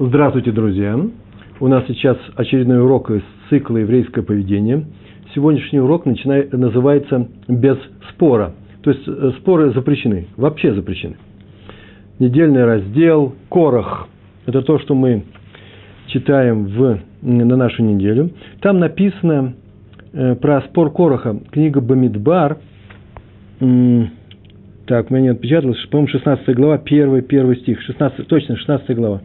Здравствуйте, друзья! У нас сейчас очередной урок из цикла «Еврейское поведение». Сегодняшний урок начинает, называется «Без спора». То есть э, споры запрещены, вообще запрещены. Недельный раздел «Корах» – это то, что мы читаем в, на нашу неделю. Там написано э, про спор Короха, книга Бамидбар – так, у меня не отпечаталось, по-моему, 16 глава, 1, 1 стих, 16, точно, 16 глава.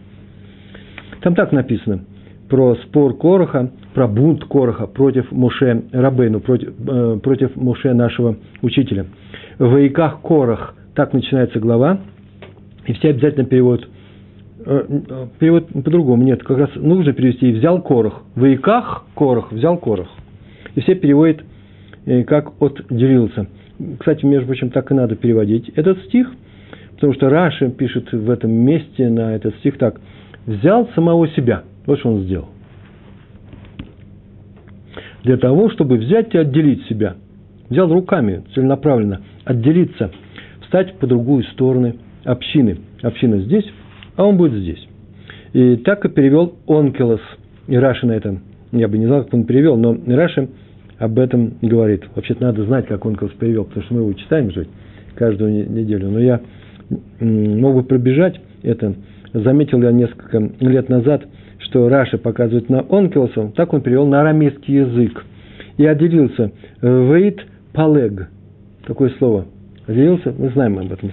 Там так написано про спор Короха, про бунт Короха против Муше Рабейну, против, э, против Муше нашего учителя. В Ваиках Корах, так начинается глава, и все обязательно переводят, э, перевод по-другому, нет, как раз нужно перевести, взял Корах, в Ваиках Корах, взял Корах. И все переводят, э, как отделился – кстати, между прочим, так и надо переводить этот стих, потому что Раши пишет в этом месте на этот стих так. «Взял самого себя». Вот что он сделал. Для того, чтобы взять и отделить себя. Взял руками целенаправленно, отделиться, встать по другую сторону общины. Община здесь, а он будет здесь. И так и перевел Онкелос. И Раши на этом, я бы не знал, как он перевел, но Раши – об этом говорит. Вообще-то надо знать, как он Калс перевел, потому что мы его читаем же каждую неделю. Но я мог бы пробежать это. Заметил я несколько лет назад, что Раша показывает на Онкелса, так он перевел на арамейский язык. И отделился Вейт Палег. Такое слово. Отделился, мы знаем об этом.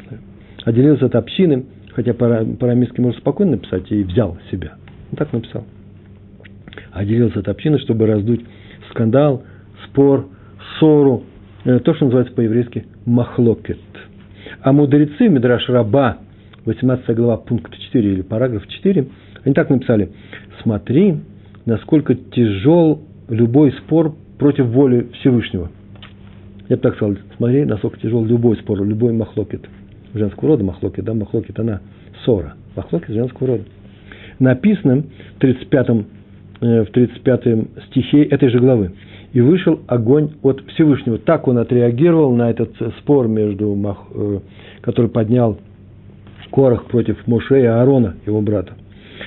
Отделился от общины, хотя по-арамейски можно спокойно написать, и взял себя. Он так написал. Отделился от общины, чтобы раздуть скандал, спор, ссору, э, то, что называется по-еврейски махлокет. А мудрецы Мидраш Раба, 18 глава, пункт 4 или параграф 4, они так написали, смотри, насколько тяжел любой спор против воли Всевышнего. Я бы так сказал, смотри, насколько тяжел любой спор, любой махлокет. Женского рода махлокет, да, махлокет, она ссора. Махлокет женского рода. Написано в 35, э, в 35 стихе этой же главы и вышел огонь от Всевышнего. Так он отреагировал на этот спор между, э, который поднял Корах против Моше и Аарона, его брата.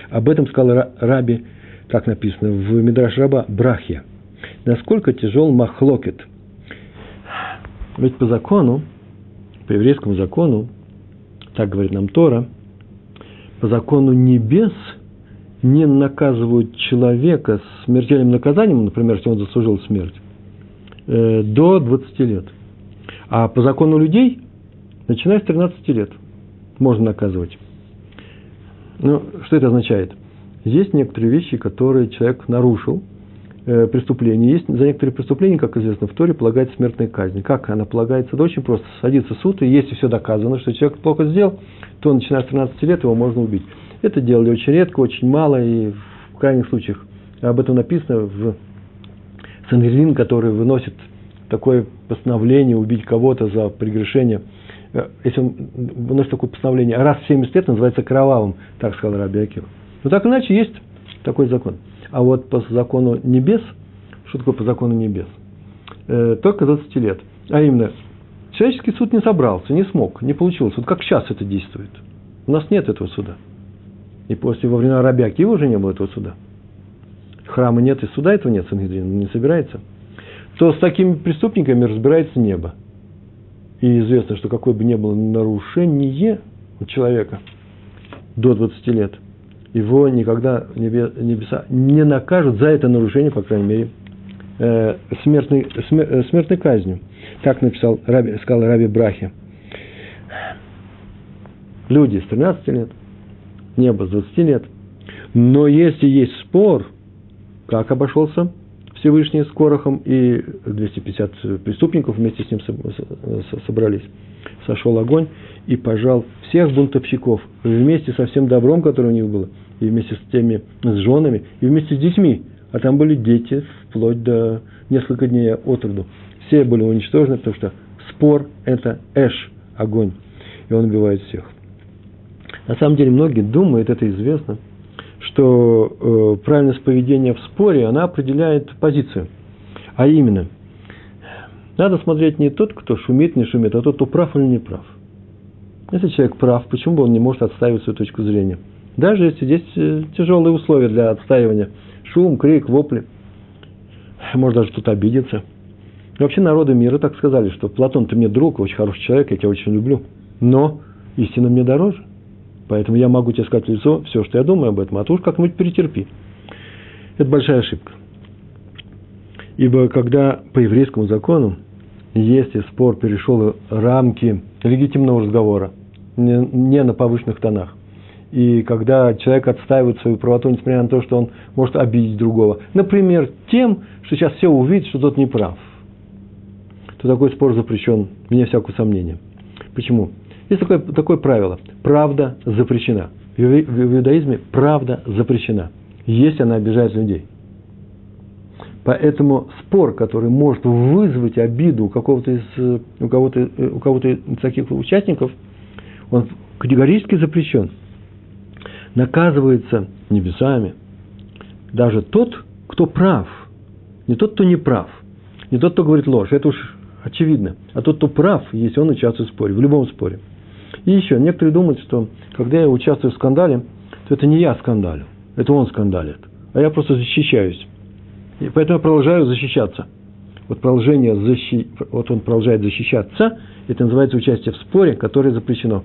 Об этом сказал Раби, как написано в Мидраш Раба, Брахья. Насколько тяжел махлокет. Ведь по закону, по еврейскому закону, так говорит нам Тора, по закону небес – не наказывают человека смертельным наказанием, например, если он заслужил смерть, э, до 20 лет. А по закону людей, начиная с 13 лет, можно наказывать. Ну, что это означает? Есть некоторые вещи, которые человек нарушил, э, преступление. Есть за некоторые преступления, как известно, в Торе полагается смертная казнь. Как она полагается? Это очень просто. Садится суд, и если все доказано, что человек плохо сделал, то начиная с 13 лет его можно убить. Это делали очень редко, очень мало, и в крайних случаях об этом написано в Сангелин, который выносит такое постановление убить кого-то за прегрешение. Э, если он выносит такое постановление, раз в 70 лет называется кровавым, так сказал Раби Акива. Но так иначе есть такой закон. А вот по закону небес, что такое по закону небес? Э, только 20 лет. А именно, человеческий суд не собрался, не смог, не получилось. Вот как сейчас это действует. У нас нет этого суда. И после во времена Раби Акива уже не было этого суда. Храма нет, и суда этого нет, Сангедрин не собирается. То с такими преступниками разбирается небо. И известно, что какое бы ни было нарушение у человека до 20 лет, его никогда небеса не накажут за это нарушение, по крайней мере, э, смертной, э, смертной казнью. Так написал, Раби, сказал Раби Брахи. Люди с 13 лет – небо с 20 лет. Но если есть спор, как обошелся Всевышний с Корохом и 250 преступников вместе с ним собрались, сошел огонь и пожал всех бунтовщиков вместе со всем добром, которое у них было, и вместе с теми, с женами, и вместе с детьми. А там были дети вплоть до несколько дней от роду. Все были уничтожены, потому что спор – это эш, огонь, и он убивает всех. На самом деле многие думают, это известно, что э, правильность поведения в споре, она определяет позицию. А именно, надо смотреть не тот, кто шумит, не шумит, а тот, кто прав или не прав. Если человек прав, почему бы он не может отставить свою точку зрения? Даже если здесь э, тяжелые условия для отстаивания. Шум, крик, вопли. Может даже кто-то обидеться. И вообще народы мира так сказали, что Платон, ты мне друг, очень хороший человек, я тебя очень люблю. Но истина мне дороже. Поэтому я могу тебе сказать в лицо все, что я думаю об этом, а ты уж как-нибудь перетерпи. Это большая ошибка. Ибо когда по еврейскому закону, если спор перешел рамки легитимного разговора, не на повышенных тонах, и когда человек отстаивает свою правоту, несмотря на то, что он может обидеть другого, например, тем, что сейчас все увидят, что тот не прав, то такой спор запрещен, вне всякого сомнения. Почему? Есть такое, такое правило. Правда запрещена. В иудаизме правда запрещена, если она обижает людей. Поэтому спор, который может вызвать обиду у кого-то из, у кого-то, у кого-то из таких участников, он категорически запрещен. Наказывается небесами даже тот, кто прав, не тот, кто не прав, не тот, кто говорит ложь, это уж очевидно, а тот, кто прав, если он участвует в споре, в любом споре. И еще, некоторые думают, что когда я участвую в скандале, то это не я скандалю, это он скандалит, а я просто защищаюсь. И поэтому я продолжаю защищаться. Вот, продолжение защи... вот он продолжает защищаться, это называется участие в споре, которое запрещено.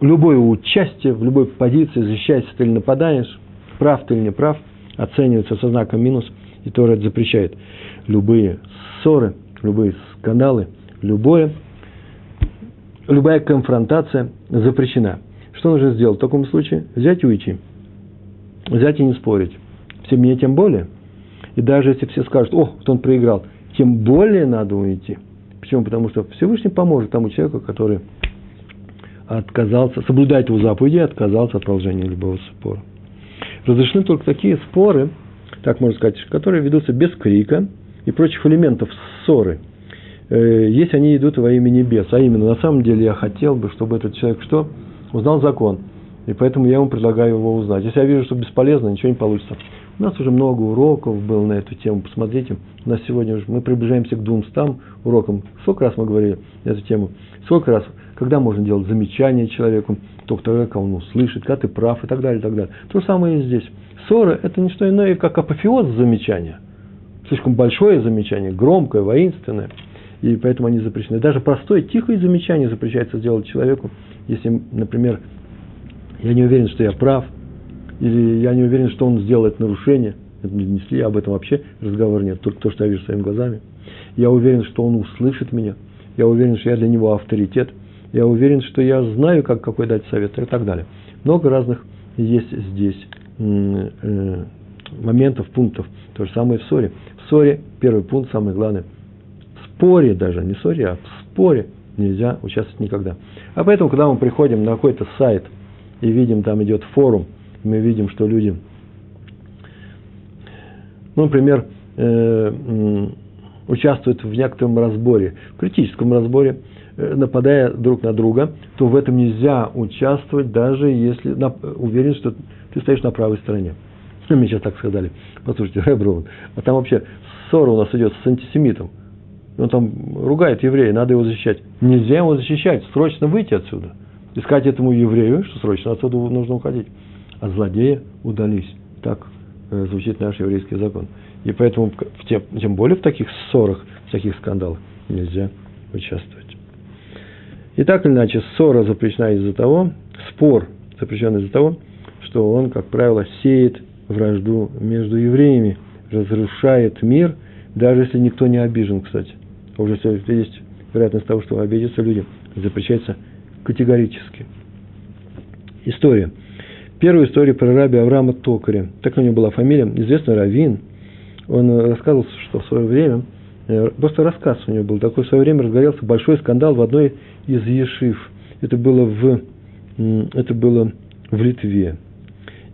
Любое участие в любой позиции, защищаешься ты или нападаешь, прав ты или не прав, оценивается со знаком минус, и Тора это запрещает. Любые ссоры, любые скандалы, любое, любая конфронтация запрещена. Что нужно сделать в таком случае? Взять и уйти. Взять и не спорить. В семье тем более – и даже если все скажут, о, вот он проиграл, тем более надо уйти. Почему? Потому что Всевышний поможет тому человеку, который отказался, соблюдает его заповеди отказался от продолжения любого спора. Разрешены только такие споры, так можно сказать, которые ведутся без крика и прочих элементов ссоры, если они идут во имя небес. А именно, на самом деле я хотел бы, чтобы этот человек что? Узнал закон. И поэтому я ему предлагаю его узнать. Если я вижу, что бесполезно, ничего не получится. У нас уже много уроков было на эту тему. Посмотрите, у нас сегодня уже мы приближаемся к 200 урокам. Сколько раз мы говорили на эту тему? Сколько раз, когда можно делать замечание человеку, только тогда, когда он услышит, когда ты прав и так далее, и так далее. То же самое и здесь. Ссора – это не что иное, как апофеоз замечания. Слишком большое замечание, громкое, воинственное. И поэтому они запрещены. Даже простое, тихое замечание запрещается сделать человеку, если, например, я не уверен, что я прав – или я не уверен, что он сделает нарушение, это не донесли, об этом вообще разговор нет, только то, что я вижу своими глазами. Я уверен, что он услышит меня, я уверен, что я для него авторитет, я уверен, что я знаю, как, какой дать совет и так далее. Много разных есть здесь э, моментов, пунктов. То же самое в ссоре. В ссоре первый пункт, самый главный. Споре даже, не ссоре, а в споре нельзя участвовать никогда. А поэтому, когда мы приходим на какой-то сайт и видим, там идет форум, мы видим, что люди, ну, например, э, участвуют в некотором разборе, в критическом разборе, э, нападая друг на друга, то в этом нельзя участвовать, даже если уверен, что ты стоишь на правой стороне. Мне сейчас так сказали. Послушайте, Рэброн, а там вообще ссора у нас идет с антисемитом. Он там ругает еврея, надо его защищать. Нельзя его защищать, срочно выйти отсюда. Искать этому еврею, что срочно отсюда нужно уходить а злодеи удались. Так э, звучит наш еврейский закон. И поэтому, тем, тем более в таких ссорах, в таких скандалах нельзя участвовать. И так или иначе, ссора запрещена из-за того, спор запрещен из-за того, что он, как правило, сеет вражду между евреями, разрушает мир, даже если никто не обижен, кстати. Уже есть вероятность того, что обидятся люди, запрещается категорически. История – Первую историю про раби Авраама Токаря. Так у него была фамилия. Известный раввин. Он рассказывал, что в свое время, э, просто рассказ у него был такой, в свое время разгорелся большой скандал в одной из ешив. Это было в, это было в Литве.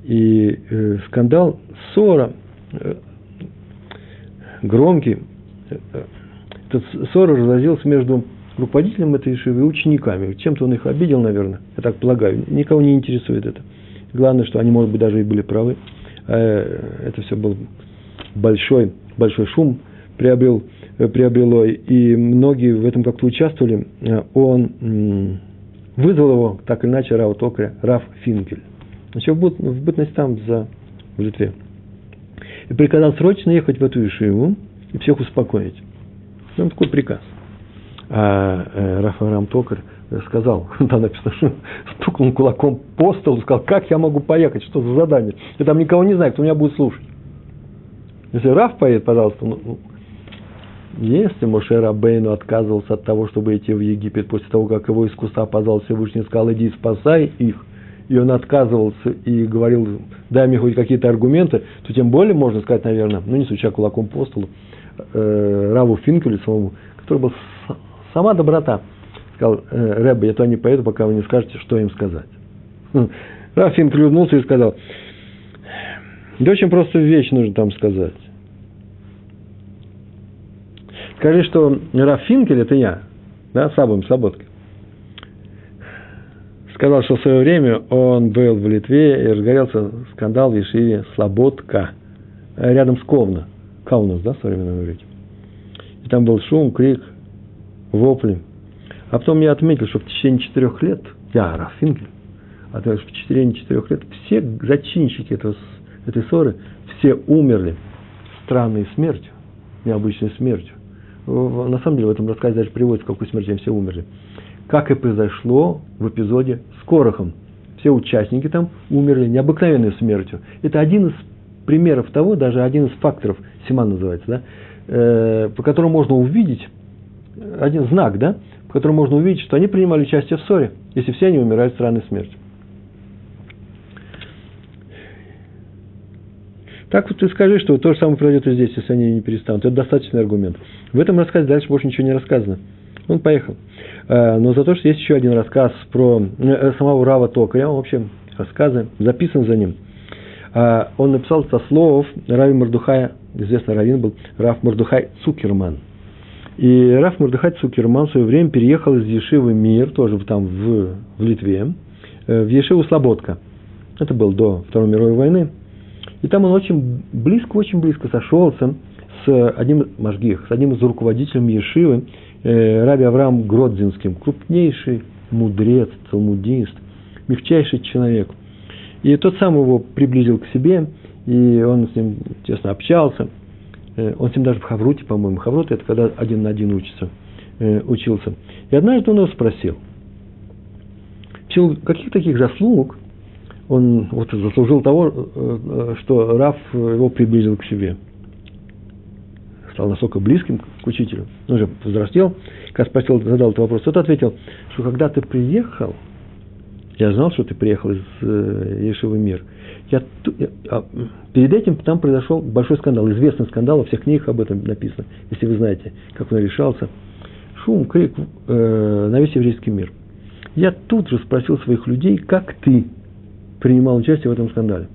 И э, скандал, ссора, э, громкий, э, этот ссора разразился между руководителем этой ешивы и учениками. Чем-то он их обидел, наверное, я так полагаю. Никого не интересует это. Главное, что они, может быть, даже и были правы. Э, это все был большой, большой шум приобрел, э, приобрело, и многие в этом как-то участвовали. Э, он вызвал его, так или иначе, Рау Токаря, Раф Финкель. Еще в, в бытность там, за, в Литве. И приказал срочно ехать в эту Ишиву и всех успокоить. Там такой приказ. А э, Рафарам Токарь сказал, там написано, что стукнул кулаком по столу, сказал, как я могу поехать, что за задание? Я там никого не знаю, кто меня будет слушать. Если Раф поедет, пожалуйста, ну, ну если Моше Рабейну отказывался от того, чтобы идти в Египет после того, как его из куста позвал Всевышний, сказал, иди спасай их, и он отказывался и говорил, дай мне хоть какие-то аргументы, то тем более можно сказать, наверное, ну не стуча кулаком по столу, э, Раву Финкелю самому, который был сама доброта, сказал, э, Рэбе, я туда не поеду, пока вы не скажете, что им сказать. Рав Финкель улыбнулся и сказал, да очень просто вещь нужно там сказать. Скажи, что Раф Финкель, это я, да, Сабом Слободка, сказал, что в свое время он был в Литве и разгорелся скандал в Ешиве Слободка, рядом с Ковна, Каунас, да, в современном иврите. И там был шум, крик, вопли. А потом я отметил, что в течение четырех лет, я Раф Финкель, а то в течение четырех лет все зачинщики этого, этой ссоры, все умерли странной смертью, необычной смертью на самом деле в этом рассказе даже приводится, какой смертью все умерли. Как и произошло в эпизоде с Корохом. Все участники там умерли необыкновенной смертью. Это один из примеров того, даже один из факторов, Симан называется, да, э, по которому можно увидеть, один знак, да, по которому можно увидеть, что они принимали участие в ссоре, если все они умирают странной смертью. Так вот ты скажи, что то же самое произойдет и здесь, если они не перестанут. Это достаточный аргумент. В этом рассказе дальше больше ничего не рассказано. Он поехал. Э, но за то, что есть еще один рассказ про э, самого Рава Токаря, вообще рассказы, записан за ним. Э, он написал со слов Рави Мордухая, известный раввин был, Рав Мордухай Цукерман. И Раф Мордыхай Цукерман в свое время переехал из Ешивы Мир, тоже там в, в Литве, в Ешиву Слободка. Это было до Второй мировой войны. И там он очень близко, очень близко сошелся с одним Машгих, с одним из руководителей Ешивы, э, Раби Авраам Гродзинским, крупнейший мудрец, талмудист, мягчайший человек. И тот сам его приблизил к себе, и он с ним тесно общался. Э, он с ним даже в Хавруте, по-моему, Хаврут – это когда один на один учится, э, учился. И однажды он его спросил, в силу каких таких заслуг он вот заслужил того, э, что Раф его приблизил к себе. Стал настолько близким к учителю. Он уже возрастел. Когда спросил, задал этот вопрос, тот ответил, что когда ты приехал, я знал, что ты приехал из э, Ешивы Мир. Я, а, перед этим там произошел большой скандал, известный скандал, во всех книгах об этом написано, если вы знаете, как он решался. Шум, крик э, на весь еврейский мир. Я тут же спросил своих людей, как ты принимал участие в этом скандале.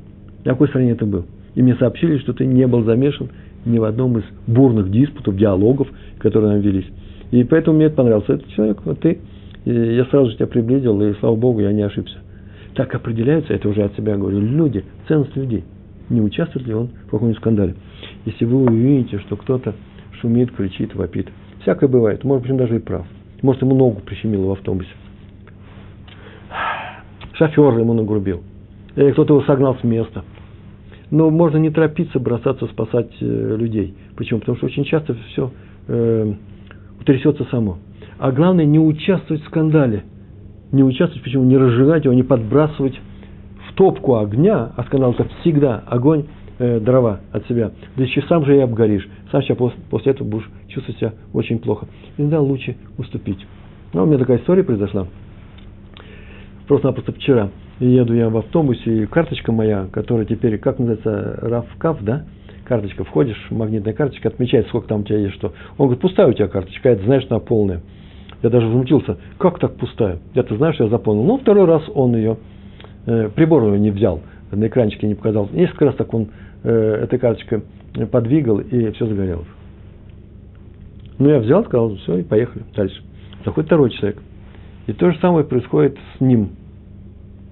В какой стране это был? И мне сообщили, что ты не был замешан ни в одном из бурных диспутов, диалогов, которые нам велись. И поэтому мне это понравился. Этот человек, вот ты, я сразу же тебя приблизил, и слава Богу, я не ошибся. Так определяются, это уже от себя говорю, люди, ценность людей. Не участвует ли он в каком-нибудь скандале. Если вы увидите, что кто-то шумит, кричит, вопит. Всякое бывает. Может быть, он даже и прав. Может, ему ногу прищемило в автобусе. Шофер ему нагрубил или кто-то его согнал с места. Но можно не торопиться бросаться спасать э, людей. Почему? Потому что очень часто все э, утрясется само. А главное, не участвовать в скандале. Не участвовать, почему? Не разжигать его, не подбрасывать в топку огня, а скандал это всегда огонь, э, дрова от себя. Да еще сам же и обгоришь. Сам себя после, после этого будешь чувствовать себя очень плохо. Иногда лучше уступить. Ну, у меня такая история произошла. Просто-напросто вчера еду я в автобусе, и карточка моя, которая теперь, как называется, рафкав, да? Карточка, входишь, магнитная карточка, отмечает, сколько там у тебя есть, что. Он говорит, пустая у тебя карточка, это знаешь, она полная. Я даже возмутился, как так пустая? Я-то знаешь, я заполнил. Ну, второй раз он ее, э, прибор ее не взял, на экранчике не показал. Несколько раз так он э, этой карточкой подвигал, и все загорелось. Ну, я взял, сказал, все, и поехали дальше. Заходит второй человек. И то же самое происходит с ним –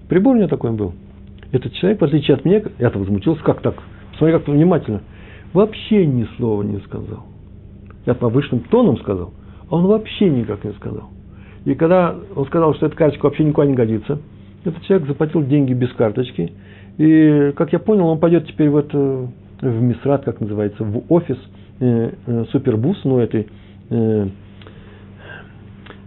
Прибор у меня такой был. Этот человек, в отличие от меня, я-то возмутился, как так? Смотри, как внимательно. Вообще ни слова не сказал. Я повышенным тоном сказал, он вообще никак не сказал. И когда он сказал, что эта карточка вообще никуда не годится, этот человек заплатил деньги без карточки, и, как я понял, он пойдет теперь в, это, в Мисрат, как называется, в офис э, э, Супербус, ну, этой, э,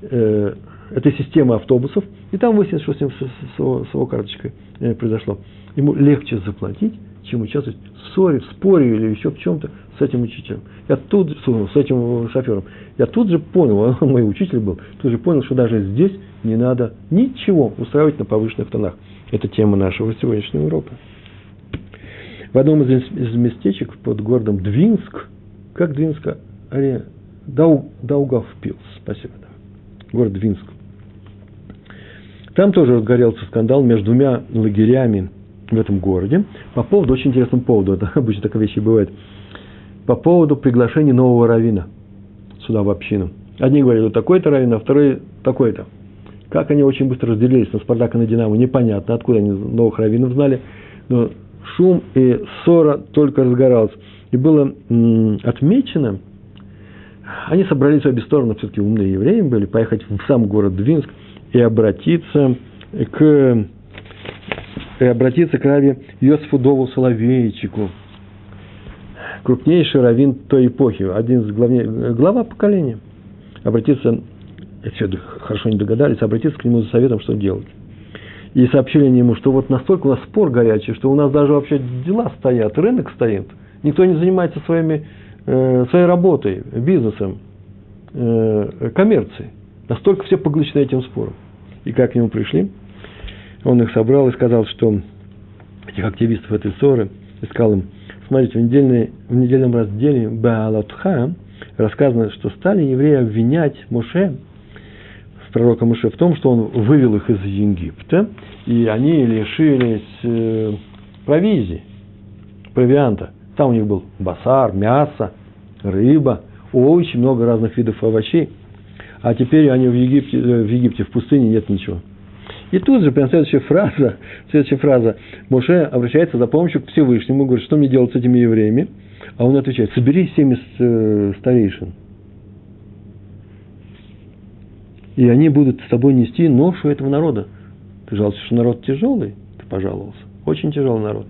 э, этой системы автобусов, и там выяснится, что с ним с, с, с его карточкой э, произошло. Ему легче заплатить, чем участвовать в споре или еще в чем-то с этим учителем. Я тут с этим шофером. Я тут же понял, он мой учитель был, тут же понял, что даже здесь не надо ничего устраивать на повышенных тонах. Это тема нашего сегодняшнего урока. В одном из, местечек под городом Двинск, как Двинск, аре, Дау, Даугавпилс, спасибо, да, город Двинск. Там тоже разгорелся скандал между двумя лагерями в этом городе по поводу, очень интересному поводу, это обычно такая вещи бывает, по поводу приглашения нового равина сюда в общину. Одни говорили, вот такой-то равин, а второй такой-то. Как они очень быстро разделились на Спартак и на Динамо, непонятно, откуда они новых раввинов знали, но шум и ссора только разгоралась. И было отмечено, они собрались в обе стороны, все-таки умные евреи были, поехать в сам город Двинск и обратиться к и обратиться к Раве Йосифу Дову Соловейчику, крупнейший раввин той эпохи, один из главней, глава поколения. Обратиться, все хорошо не догадались, обратиться к нему за советом, что делать. И сообщили они ему, что вот настолько у нас спор горячий, что у нас даже вообще дела стоят, рынок стоит. Никто не занимается своими, э, своей работой, бизнесом, э, коммерцией. Настолько все поглощены этим спором. И как к нему пришли? Он их собрал и сказал, что этих активистов этой ссоры, искал им, смотрите, в, в недельном разделе Баалатха рассказано, что стали евреи обвинять Моше, пророка Моше, в том, что он вывел их из Египта, и они лишились э, провизии, провианта. Там у них был басар, мясо, рыба, овощи, много разных видов овощей. А теперь они в Египте, э, в Египте, в пустыне нет ничего. И тут же, прям следующая фраза, следующая фраза, Моше обращается за помощью к Всевышнему, говорит, что мне делать с этими евреями? А он отвечает, собери 70 э, старейшин. И они будут с тобой нести ношу этого народа. Ты жалуешься, что народ тяжелый? Ты пожаловался. Очень тяжелый народ.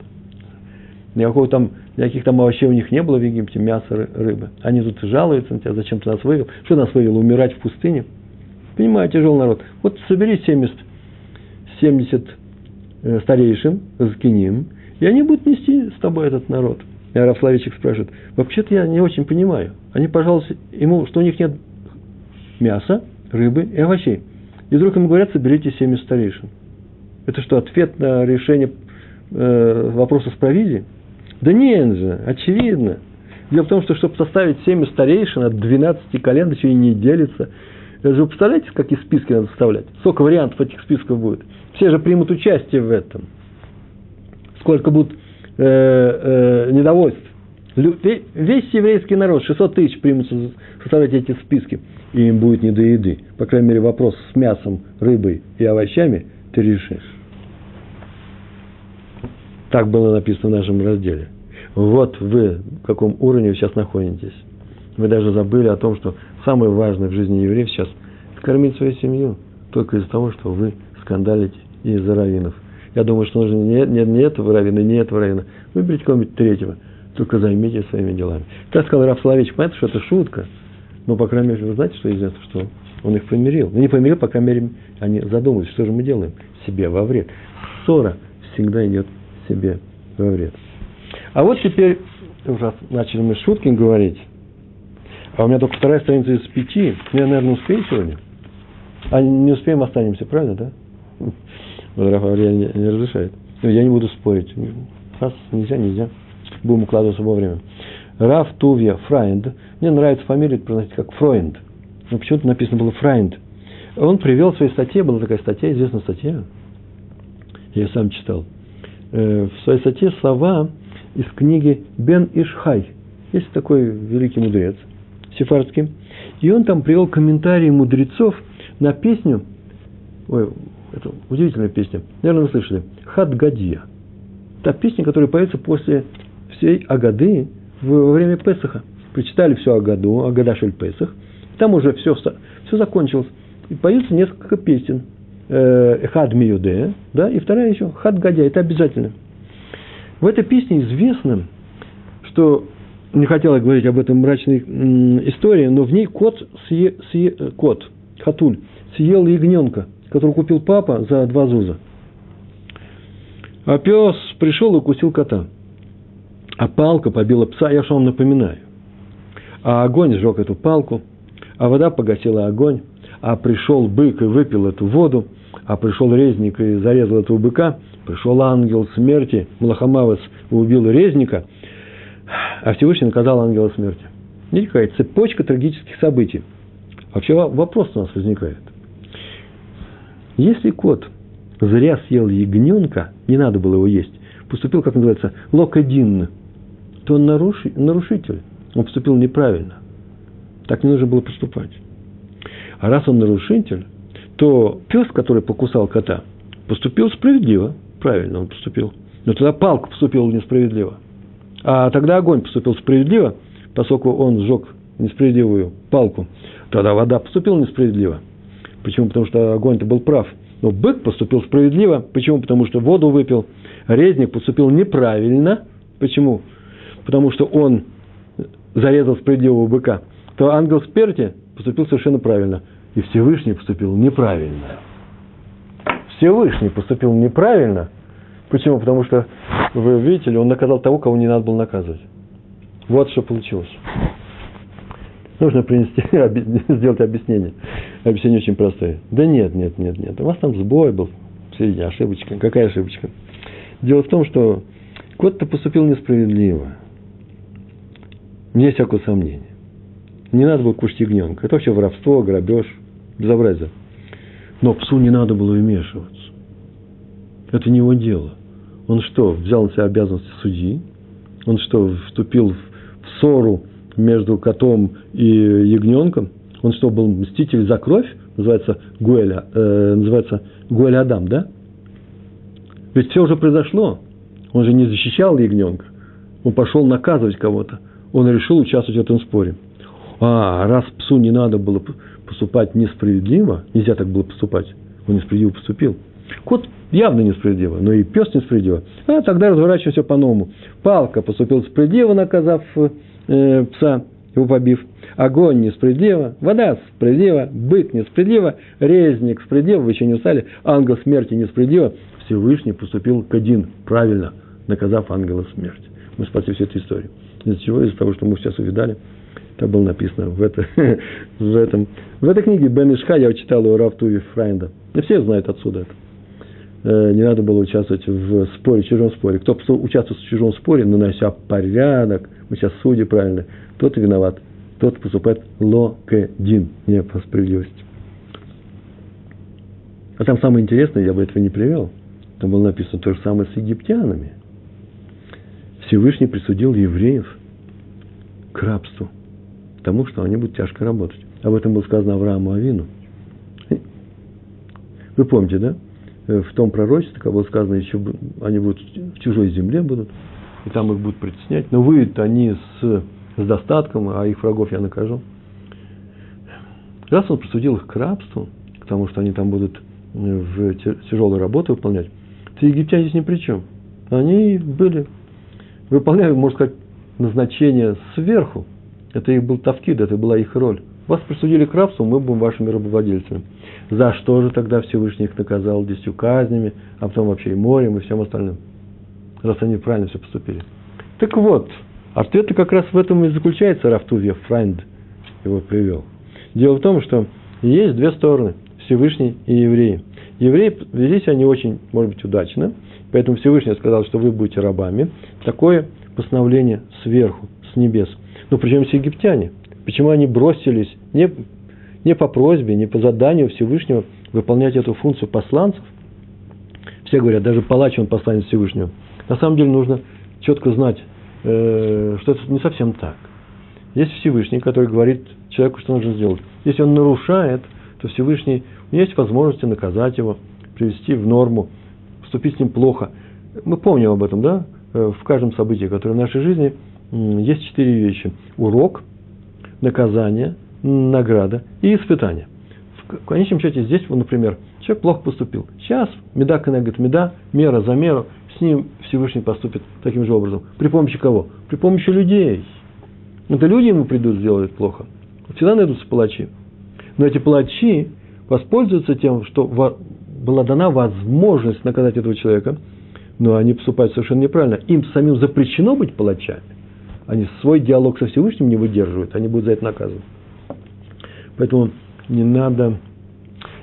Никакого там, никаких там овощей у них не было в Египте, мяса, рыбы. Они тут жалуются на тебя, зачем ты нас вывел? Что нас вывел? Умирать в пустыне? Понимаю, тяжелый народ. Вот собери 70 70 э, старейшин, закиним, и они будут нести с тобой этот народ. И Рафславичек спрашивает, вообще-то я не очень понимаю. Они пожалуйста, ему, что у них нет мяса, рыбы и овощей. И вдруг ему говорят, соберите 70 старейшин. Это что, ответ на решение э, вопроса с провизией? Да нет же, очевидно. Дело в том, что чтобы составить 7 старейшин от 12 колен, еще и не делится. Это же вы представляете, какие списки надо составлять? Сколько вариантов этих списков будет? Все же примут участие в этом. Сколько будет э, э, недовольств. Весь еврейский народ, 600 тысяч примутся составлять эти списки, и им будет не до еды. По крайней мере, вопрос с мясом, рыбой и овощами ты решишь. Так было написано в нашем разделе. Вот вы, в каком уровне вы сейчас находитесь. Вы даже забыли о том, что самое важное в жизни евреев сейчас – кормить свою семью. Только из-за того, что вы скандалите из-за раввинов. Я думаю, что нужно не, не, не этого раввина, не этого раввина. Выберите кого-нибудь третьего. Только займитесь своими делами. Так сказал Раф Соловейчик. Понятно, что это шутка. Но, по крайней мере, вы знаете, что известно, что он их помирил. Ну, не помирил, по крайней мере, они задумались, что же мы делаем себе во вред. Ссора всегда идет себе во вред. А вот теперь, уже начали мы шутки говорить, а у меня только вторая страница из пяти. Я, наверное, успею сегодня. А не успеем, останемся, правильно, да? Раф Аврия не, не разрешает. Но я не буду спорить. Раз нельзя, нельзя. Будем укладываться вовремя. Раф Тувья Фрайнд. Мне нравится фамилия произносить как Фройнд. Но почему-то написано было Фрайнд. Он привел в своей статье, была такая статья, известная статья. Я сам читал. Э, в своей статье слова из книги Бен Ишхай. Есть такой великий мудрец, сефардский. И он там привел комментарии мудрецов на песню, ой, это удивительная песня. Наверное, вы слышали. Хадгадия. Та песня, которая поется после всей Агады во время Песаха. Прочитали все Агаду, Агада Шель Песах. Там уже все, все закончилось. И поются несколько песен. э, хад миюде, да, и вторая еще хад гадя, это обязательно. В этой песне известно, что не хотела говорить об этом мрачной истории, но в ней кот, съе, съе, кот, хатуль, съел ягненка, который купил папа за два зуза. А пес пришел и укусил кота. А палка побила пса, я что вам напоминаю. А огонь сжег эту палку, а вода погасила огонь, а пришел бык и выпил эту воду, а пришел резник и зарезал этого быка, пришел ангел смерти, Млахамавец убил резника – а Всевышний наказал ангела смерти. Видите, какая цепочка трагических событий. Вообще вопрос у нас возникает. Если кот зря съел ягненка, не надо было его есть, поступил, как называется, локадин, то он наруши, нарушитель. Он поступил неправильно. Так не нужно было поступать. А раз он нарушитель, то пес, который покусал кота, поступил справедливо. Правильно он поступил. Но тогда палка поступила несправедливо – а тогда огонь поступил справедливо, поскольку он сжег несправедливую палку. Тогда вода поступила несправедливо. Почему? Потому что огонь-то был прав. Но бык поступил справедливо. Почему? Потому что воду выпил. Резник поступил неправильно. Почему? Потому что он зарезал справедливого быка. То ангел смерти поступил совершенно правильно. И Всевышний поступил неправильно. Всевышний поступил неправильно – Почему? Потому что, вы видите ли, он наказал того, кого не надо было наказывать. Вот что получилось. Нужно принести, сделать объяснение. Объяснение очень простое. Да нет, нет, нет, нет. У вас там сбой был в середине, ошибочка. Какая ошибочка? Дело в том, что кот-то поступил несправедливо. Мне всякое сомнение. Не надо было кушать ягненка. Это вообще воровство, грабеж, безобразие. Но псу не надо было вмешиваться. Это не его дело. Он что, взял на себя обязанности судьи? Он что, вступил в ссору между котом и ягненком? Он что, был мститель за кровь? Называется Гуэля, э, называется Гуэль Адам, да? Ведь все уже произошло. Он же не защищал ягненка. Он пошел наказывать кого-то. Он решил участвовать в этом споре. А, раз псу не надо было поступать несправедливо, нельзя так было поступать, он несправедливо поступил. Кот явно несправедливо, но и пес несправедливо. А тогда разворачиваемся по-новому. Палка поступил справедливо, наказав э, пса, его побив. Огонь несправедливо, вода справедливо, бык несправедливо, резник справедливо, вы еще не устали, ангел смерти несправедливо. Всевышний поступил к один правильно, наказав ангела смерти. Мы спасли всю эту историю. Из-за чего? Из-за того, что мы сейчас увидали. Так было написано в, это, в, этом, в этой книге Бен Ишха, я читал его Рафтуви Фрайнда. И все знают отсюда это. Э, не надо было участвовать в споре, в чужом споре. Кто участвует в чужом споре, нанося порядок, мы сейчас судьи правильно, тот и виноват. Тот поступает локедин, не по справедливости. А там самое интересное, я бы этого не привел, там было написано то же самое с египтянами. Всевышний присудил евреев к рабству, тому, что они будут тяжко работать. Об этом было сказано Аврааму Авину. Вы помните, да? Э, в том пророчестве, как было сказано, еще они будут в чужой земле будут, и там их будут притеснять. Но выйдут они с, с достатком, а их врагов я накажу. Раз он присудил их к рабству, к что они там будут э, в тяжелую работу выполнять, то египтяне здесь ни при чем. Они были, выполняли, можно сказать, назначение сверху. Это их был тавкид, это была их роль. Вас присудили к рабству, мы будем вашими рабовладельцами. За что же тогда Всевышний их наказал десятью казнями, а потом вообще и морем, и всем остальным? Раз они правильно все поступили. Так вот, ответ как раз в этом и заключается, Рафтувья Фрайнд его привел. Дело в том, что есть две стороны, Всевышний и евреи. Евреи вели себя не очень, может быть, удачно, поэтому Всевышний сказал, что вы будете рабами. Такое постановление сверху, с небес. Но причем все египтяне. Почему они бросились не, не по просьбе, не по заданию Всевышнего выполнять эту функцию посланцев? Все говорят, даже палач он посланец Всевышнего. На самом деле нужно четко знать, э, что это не совсем так. Есть Всевышний, который говорит человеку, что нужно сделать. Если он нарушает, то Всевышний, есть возможности наказать его, привести в норму, вступить с ним плохо. Мы помним об этом, да? Э, в каждом событии, которое в нашей жизни, есть четыре вещи. Урок, наказание, награда и испытание. в конечном счете здесь, например, человек плохо поступил. Сейчас меда говорит, меда, мера за меру, с ним Всевышний поступит таким же образом. При помощи кого? При помощи людей. Это люди ему придут, сделают плохо. Всегда найдутся палачи. Но эти палачи воспользуются тем, что была дана возможность наказать этого человека, но они поступают совершенно неправильно. Им самим запрещено быть палачами. Они свой диалог со Всевышним не выдерживают, они будут за это наказаны. Поэтому не надо...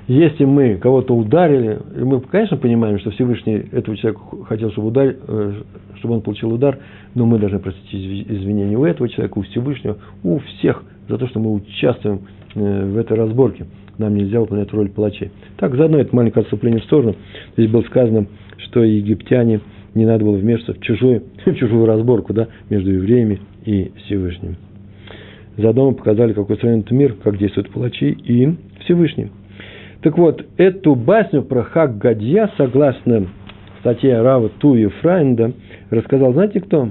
Если мы кого-то ударили, мы, конечно, понимаем, что Всевышний этого человека хотел, чтобы, удар, э, чтобы он получил удар, но мы должны просить извинения у этого человека, у Всевышнего, у всех за то, что мы участвуем э, в этой разборке. Нам нельзя выполнять роль палачей. Так, заодно это маленькое отступление в сторону. Здесь было сказано, что египтяне не надо было вмешиваться в чужую, в чужую разборку да, между евреями и Всевышним. Заодно мы показали, устроен этот мир, как действуют палачи и Всевышний. Так вот, эту басню про Хак Гадья, согласно статье Рава Туи Фрайнда, рассказал, знаете кто?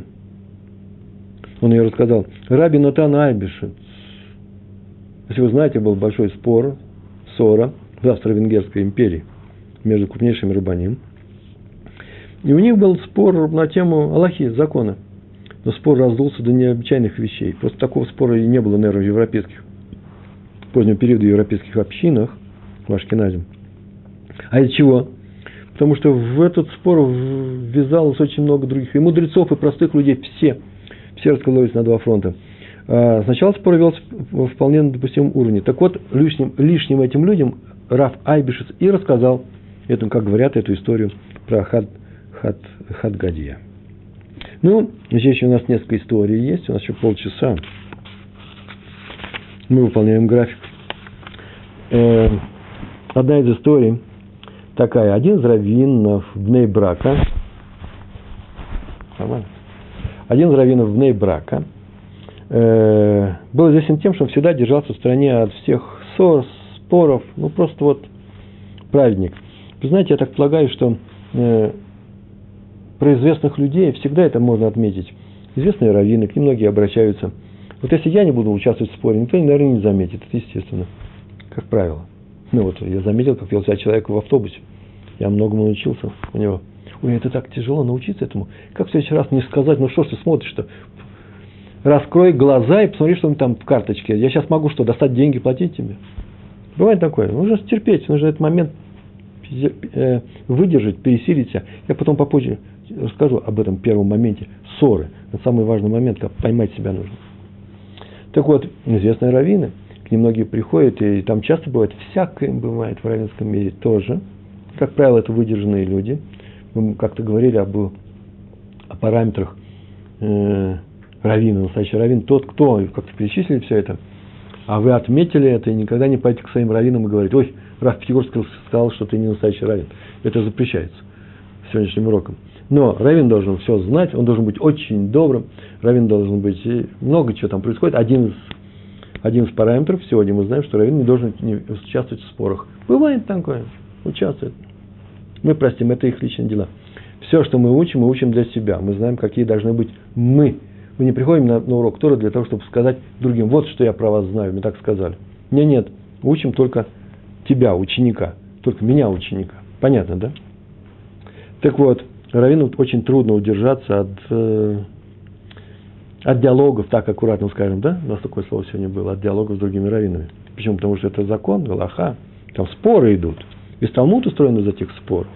Он ее рассказал. Раби Натан Айбишец. Если вы знаете, был большой спор, ссора в Австро-Венгерской империи между крупнейшими рыбаним. И у них был спор на тему Аллахи, закона но спор раздулся до необычайных вещей. Просто такого спора и не было, наверное, в европейских, в позднем периоде в европейских общинах, в Ашкеназе. А из чего? Потому что в этот спор ввязалось очень много других, и мудрецов, и простых людей, все, все раскололись на два фронта. А сначала спор велся вполне на допустимом уровне. Так вот, лишним, лишним этим людям Раф Айбишец и рассказал, эту, как говорят, эту историю про Хад, Хад, Хадгадия. Ну, здесь у нас несколько историй есть, у нас еще полчаса. Мы выполняем график. Э, одна из историй такая. Один из раввинов Бней Брака, один из раввинов Бней Брака э, был известен тем, что он всегда держался в стороне от всех ссор, споров, ну просто вот праведник. Вы знаете, я так полагаю, что э, про известных людей всегда это можно отметить. Известные раввины, к ним многие обращаются. Вот если я не буду участвовать в споре, никто, наверное, не заметит. Это естественно, как правило. Ну вот, я заметил, как вел себя человек в автобусе. Я многому научился у него. Ой, это так тяжело научиться этому. Как в следующий раз не сказать, ну что ж ты смотришь-то? Раскрой глаза и посмотри, что там в карточке. Я сейчас могу что, достать деньги, платить тебе? Бывает такое. Нужно терпеть, нужно этот момент выдержать, пересилить себя. Я потом попозже расскажу об этом первом моменте ссоры. Это самый важный момент, как поймать себя нужно. Так вот, известные раввины, к ним многие приходят, и там часто бывает, всякое бывает в равенском мире тоже. Как правило, это выдержанные люди. Мы как-то говорили об, о параметрах э, раввина, настоящий раввин, тот, кто, как-то перечислили все это, а вы отметили это и никогда не пойдете к своим раввинам и говорить, ой, Раф Пятигорский сказал, что ты не настоящий раввин. Это запрещается сегодняшним уроком. Но раввин должен все знать, он должен быть очень добрым, раввин должен быть, много чего там происходит. Один из, один из параметров, сегодня мы знаем, что раввин не должен не участвовать в спорах. Бывает такое, участвует. Мы простим, это их личные дела. Все, что мы учим, мы учим для себя. Мы знаем, какие должны быть мы. Мы не приходим на, на урок Тора для того, чтобы сказать другим, вот что я про вас знаю, мне так сказали. Нет, нет, учим только тебя, ученика, только меня, ученика. Понятно, да? Так вот, раввину очень трудно удержаться от, э, от диалогов, так аккуратно скажем, да? У нас такое слово сегодня было, от диалогов с другими раввинами. Почему? Потому что это закон, Галаха. Там споры идут. И Талмуд устроен из этих споров.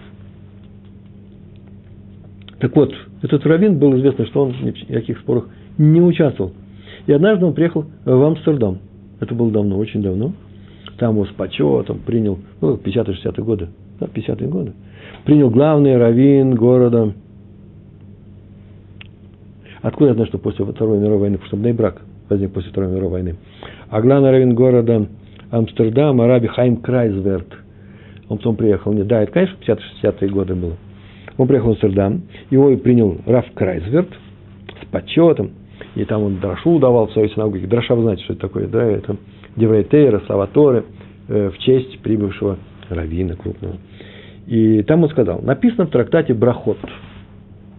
Так вот, этот раввин был известно, что он ни в каких спорах не участвовал. И однажды он приехал в Амстердам. Это было давно, очень давно. Там его с почетом принял, ну, 50-60-е годы. Да, 50-е годы принял главный раввин города. Откуда я знаю, что после Второй мировой войны, потому что Бнейбрак возник после Второй мировой войны. А главный раввин города Амстердам, Араби Хайм Крайзверт. Он потом приехал. Да, это, конечно, 50-60-е годы было. Он приехал в Амстердам, его и принял Раф Крайзверт с почетом. И там он дрошу давал в своей синагоге. Дроша, вы знаете, что это такое, да? Это Деврейтейра, Славаторы э, в честь прибывшего раввина крупного. И там он сказал, написано в трактате Брахот.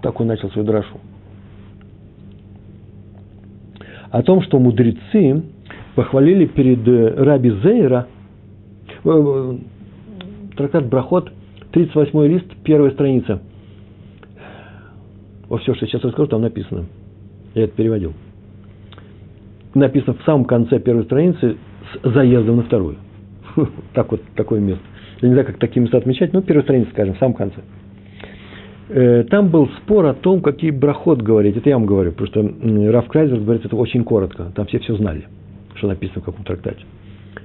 Так он начал свою драшу. О том, что мудрецы похвалили перед э, Раби Зейра э, трактат Брахот, 38 лист, первая страница. Во все, что сейчас расскажу, там написано. Я это переводил. Написано в самом конце первой страницы с заездом на вторую. Так вот, такое место. Я не знаю, как такие места отмечать, но первая страница, скажем, в самом конце. Э, там был спор о том, какие брахот говорить. Это я вам говорю, потому что Раф Крайзер говорит это очень коротко. Там все все знали, что написано в каком трактате.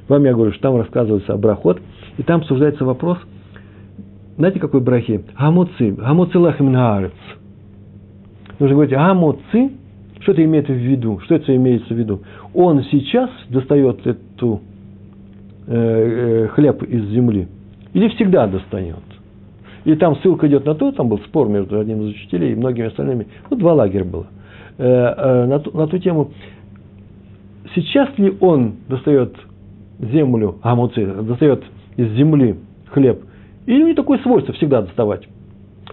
Вам я говорю, что там рассказывается о брахот, и там обсуждается вопрос, знаете, какой брахи? Гамоци лахим наарец. Нужно говорить, гамоци, что это имеет в виду? Что это имеется в виду? Он сейчас достает эту э, э, хлеб из земли или всегда достает? И там ссылка идет на то, там был спор между одним из учителей и многими остальными. Ну, два лагеря было. Э, э, на, ту, на ту тему, сейчас ли он достает землю, амуци, достает из земли хлеб, или у него такое свойство всегда доставать?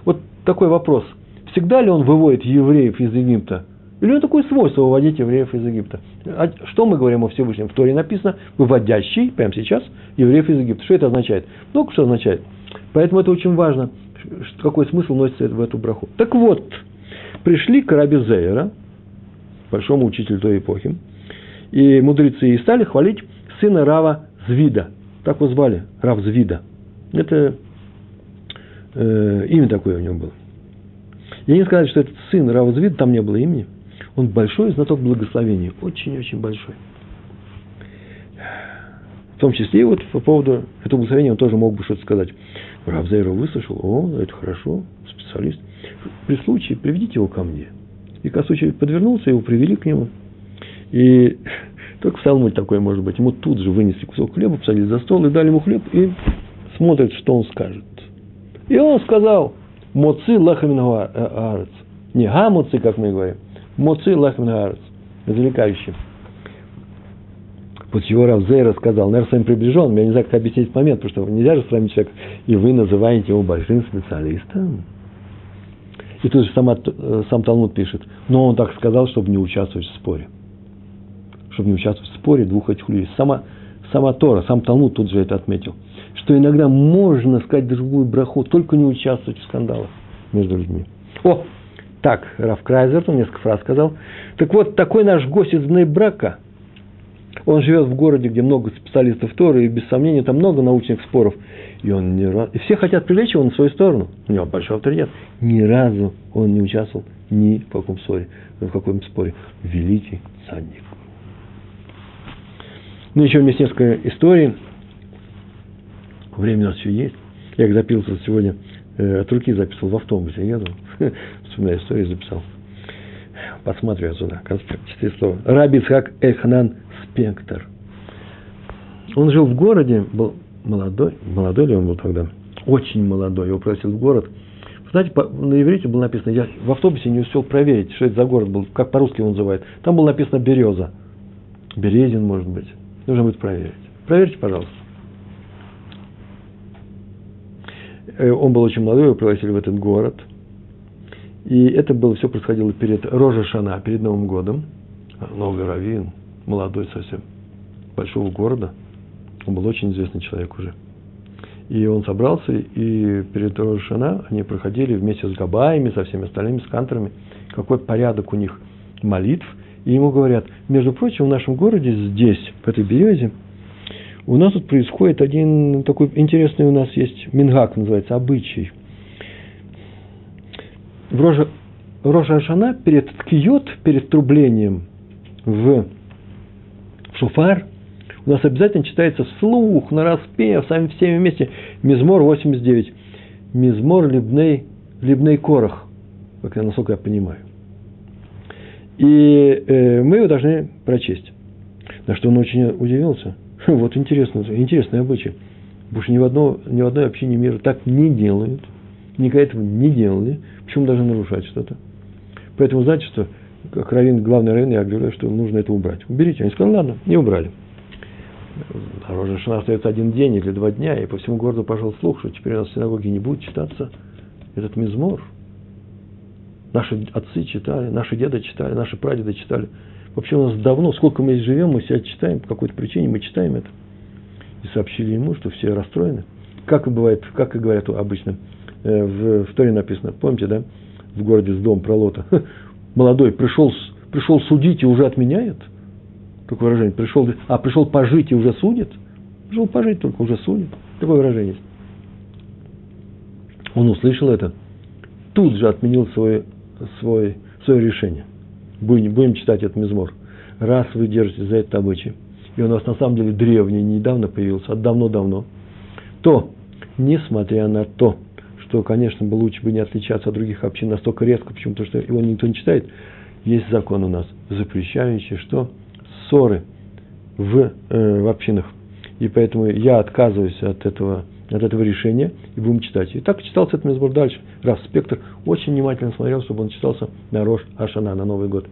Вот такой вопрос. Всегда ли он выводит евреев из Египта? Или у него такое свойство выводить евреев из Египта? А что мы говорим о Всевышнем? В Торе написано, выводящий, прямо сейчас, евреев из Египта. Что это означает? Много что означает. Поэтому это очень важно, какой смысл носится в эту браху. Так вот, пришли к Раби Зейра, большому учителю той эпохи, и мудрецы и стали хвалить сына Рава Звида. Так его звали, Рав Звида. Это э, имя такое у него было. Я не сказать, что этот сын Рава Звида, там не было имени. Он большой знаток благословения, очень-очень большой. В том числе и вот по поводу этого благословения он тоже мог бы что-то сказать. Равзейра выслушал, о, это хорошо, специалист. При случае приведите его ко мне. И Косучий подвернулся, его привели к нему. И только в Талмуде такое может быть. Ему тут же вынесли кусок хлеба, посадили за стол и дали ему хлеб, и смотрят, что он скажет. И он сказал, моци лахамин аарец. Не гамоци, как мы говорим, моци лахамин аарец. Завлекающий. После чего Равзей рассказал, наверное, с вами приближен, я не знаю, как объяснить этот момент, потому что нельзя же сравнить человека, и вы называете его большим специалистом. И тут же сама, э, сам Талмуд пишет, но он так сказал, чтобы не участвовать в споре. Чтобы не участвовать в споре двух этих людей. Сама, сама Тора, сам Талмуд тут же это отметил. Что иногда можно сказать другую браху, только не участвовать в скандалах между людьми. О, так, Раф Крайзер, он несколько фраз сказал. Так вот, такой наш гость из брака. Он живет в городе, где много специалистов Торы, и без сомнения там много научных споров. И он не раз... И все хотят привлечь его на свою сторону. У него большой авторитет. Ни разу он не участвовал ни в каком споре. В каком споре. Великий садник. Ну, еще у меня есть несколько историй. Время у нас еще есть. Я их записывал сегодня, э, от руки записывал в автобусе. Еду, вспоминаю историю, записал. Посматриваю сюда. Четыре слова. Раби Ицхак Эхнан спектр. Он жил в городе, был молодой, молодой ли он был тогда? Очень молодой, его просил в город. Знаете, на иврите было написано, я в автобусе не успел проверить, что это за город был, как по-русски он называет. Там было написано «Береза». Березин, может быть. Нужно будет проверить. Проверьте, пожалуйста. Э, он был очень молодой, его пригласили в этот город. И это было все происходило перед Рожа Шана, перед Новым годом. Новый Равин, молодой совсем, большого города. Он был очень известный человек уже. И он собрался, и перед Рошана они проходили вместе с Габаями, со всеми остальными, с канторами, какой порядок у них молитв. И ему говорят, между прочим, в нашем городе здесь, в этой березе, у нас тут происходит один такой интересный у нас есть мингак, называется, обычай. В Рожа, Рожа Ашана перед ткиот, перед трублением в шуфар, у нас обязательно читается вслух, на распев, сами всеми вместе, Мизмор 89. Мизмор Либней, Либней Корах, как я, насколько я понимаю. И э, мы его должны прочесть. На что он очень удивился. Вот интересно, интересный обычай. Потому что ни в, одно, ни в одной общине мира так не делают. Никогда этого не делали. Почему должны нарушать что-то? Поэтому, знаете, что как раввин, главный раввин, я объявляю, что нужно это убрать. Уберите. Они сказали, ладно, не убрали. А Рожешана остается один день или два дня, и по всему городу пошел слух, что теперь у нас в синагоге не будет читаться этот мизмор. Наши отцы читали, наши деды читали, наши прадеды читали. Вообще у нас давно, сколько мы здесь живем, мы себя читаем, по какой-то причине мы читаем это. и сообщили ему, что все расстроены. Как и бывает, как и говорят обычно, в, в Торе написано, помните, да, в городе с дом про Лота, молодой пришел, пришел судить и уже отменяет, такое выражение, пришел, а пришел пожить и уже судит, пришел пожить, только уже судит, такое выражение есть. Он услышал это, тут же отменил свой, свой, свое решение. Будем, будем читать этот мизмор. Раз вы держите за это обычай, и он у нас на самом деле древний, недавно появился, а давно-давно, то, несмотря на то, что, конечно, бы лучше бы не отличаться от других общин настолько резко, почему? Потому что его никто не читает, есть закон у нас, запрещающий, что ссоры в, э, в общинах. И поэтому я отказываюсь от этого от этого решения и будем читать. И так читался этот мезбор дальше. Раф Спектр очень внимательно смотрел, чтобы он читался на Рош Ашана, на Новый год.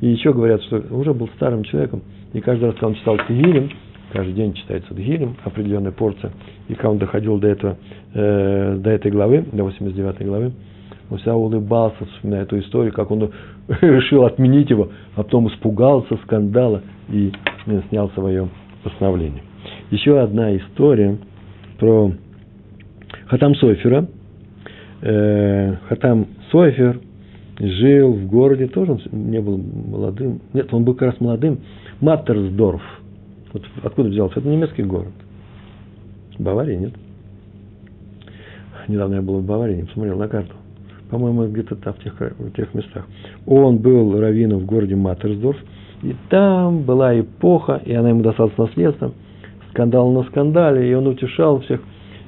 И еще говорят, что уже был старым человеком, и каждый раз, когда он читал Тегилем, каждый день читается Тегилем, определенная порция, и когда он доходил до, этого, э, до этой главы, до 89 главы, он всегда улыбался, вспоминая эту историю, как он решил отменить его, а потом испугался скандала и э, снял свое постановление. Еще одна история – про Хатам Сойфера. Э, Хатам Сойфер жил в городе, тоже он не был молодым, нет, он был как раз молодым, Маттерсдорф. Вот откуда взялся? Это немецкий город. Баварии, нет? Недавно я был в Баварии, не посмотрел на карту. По-моему, где-то там, в тех, в тех местах. Он был раввином в городе Маттерсдорф, и там была эпоха, и она ему досталась наследством – скандал на скандале, и он утешал всех.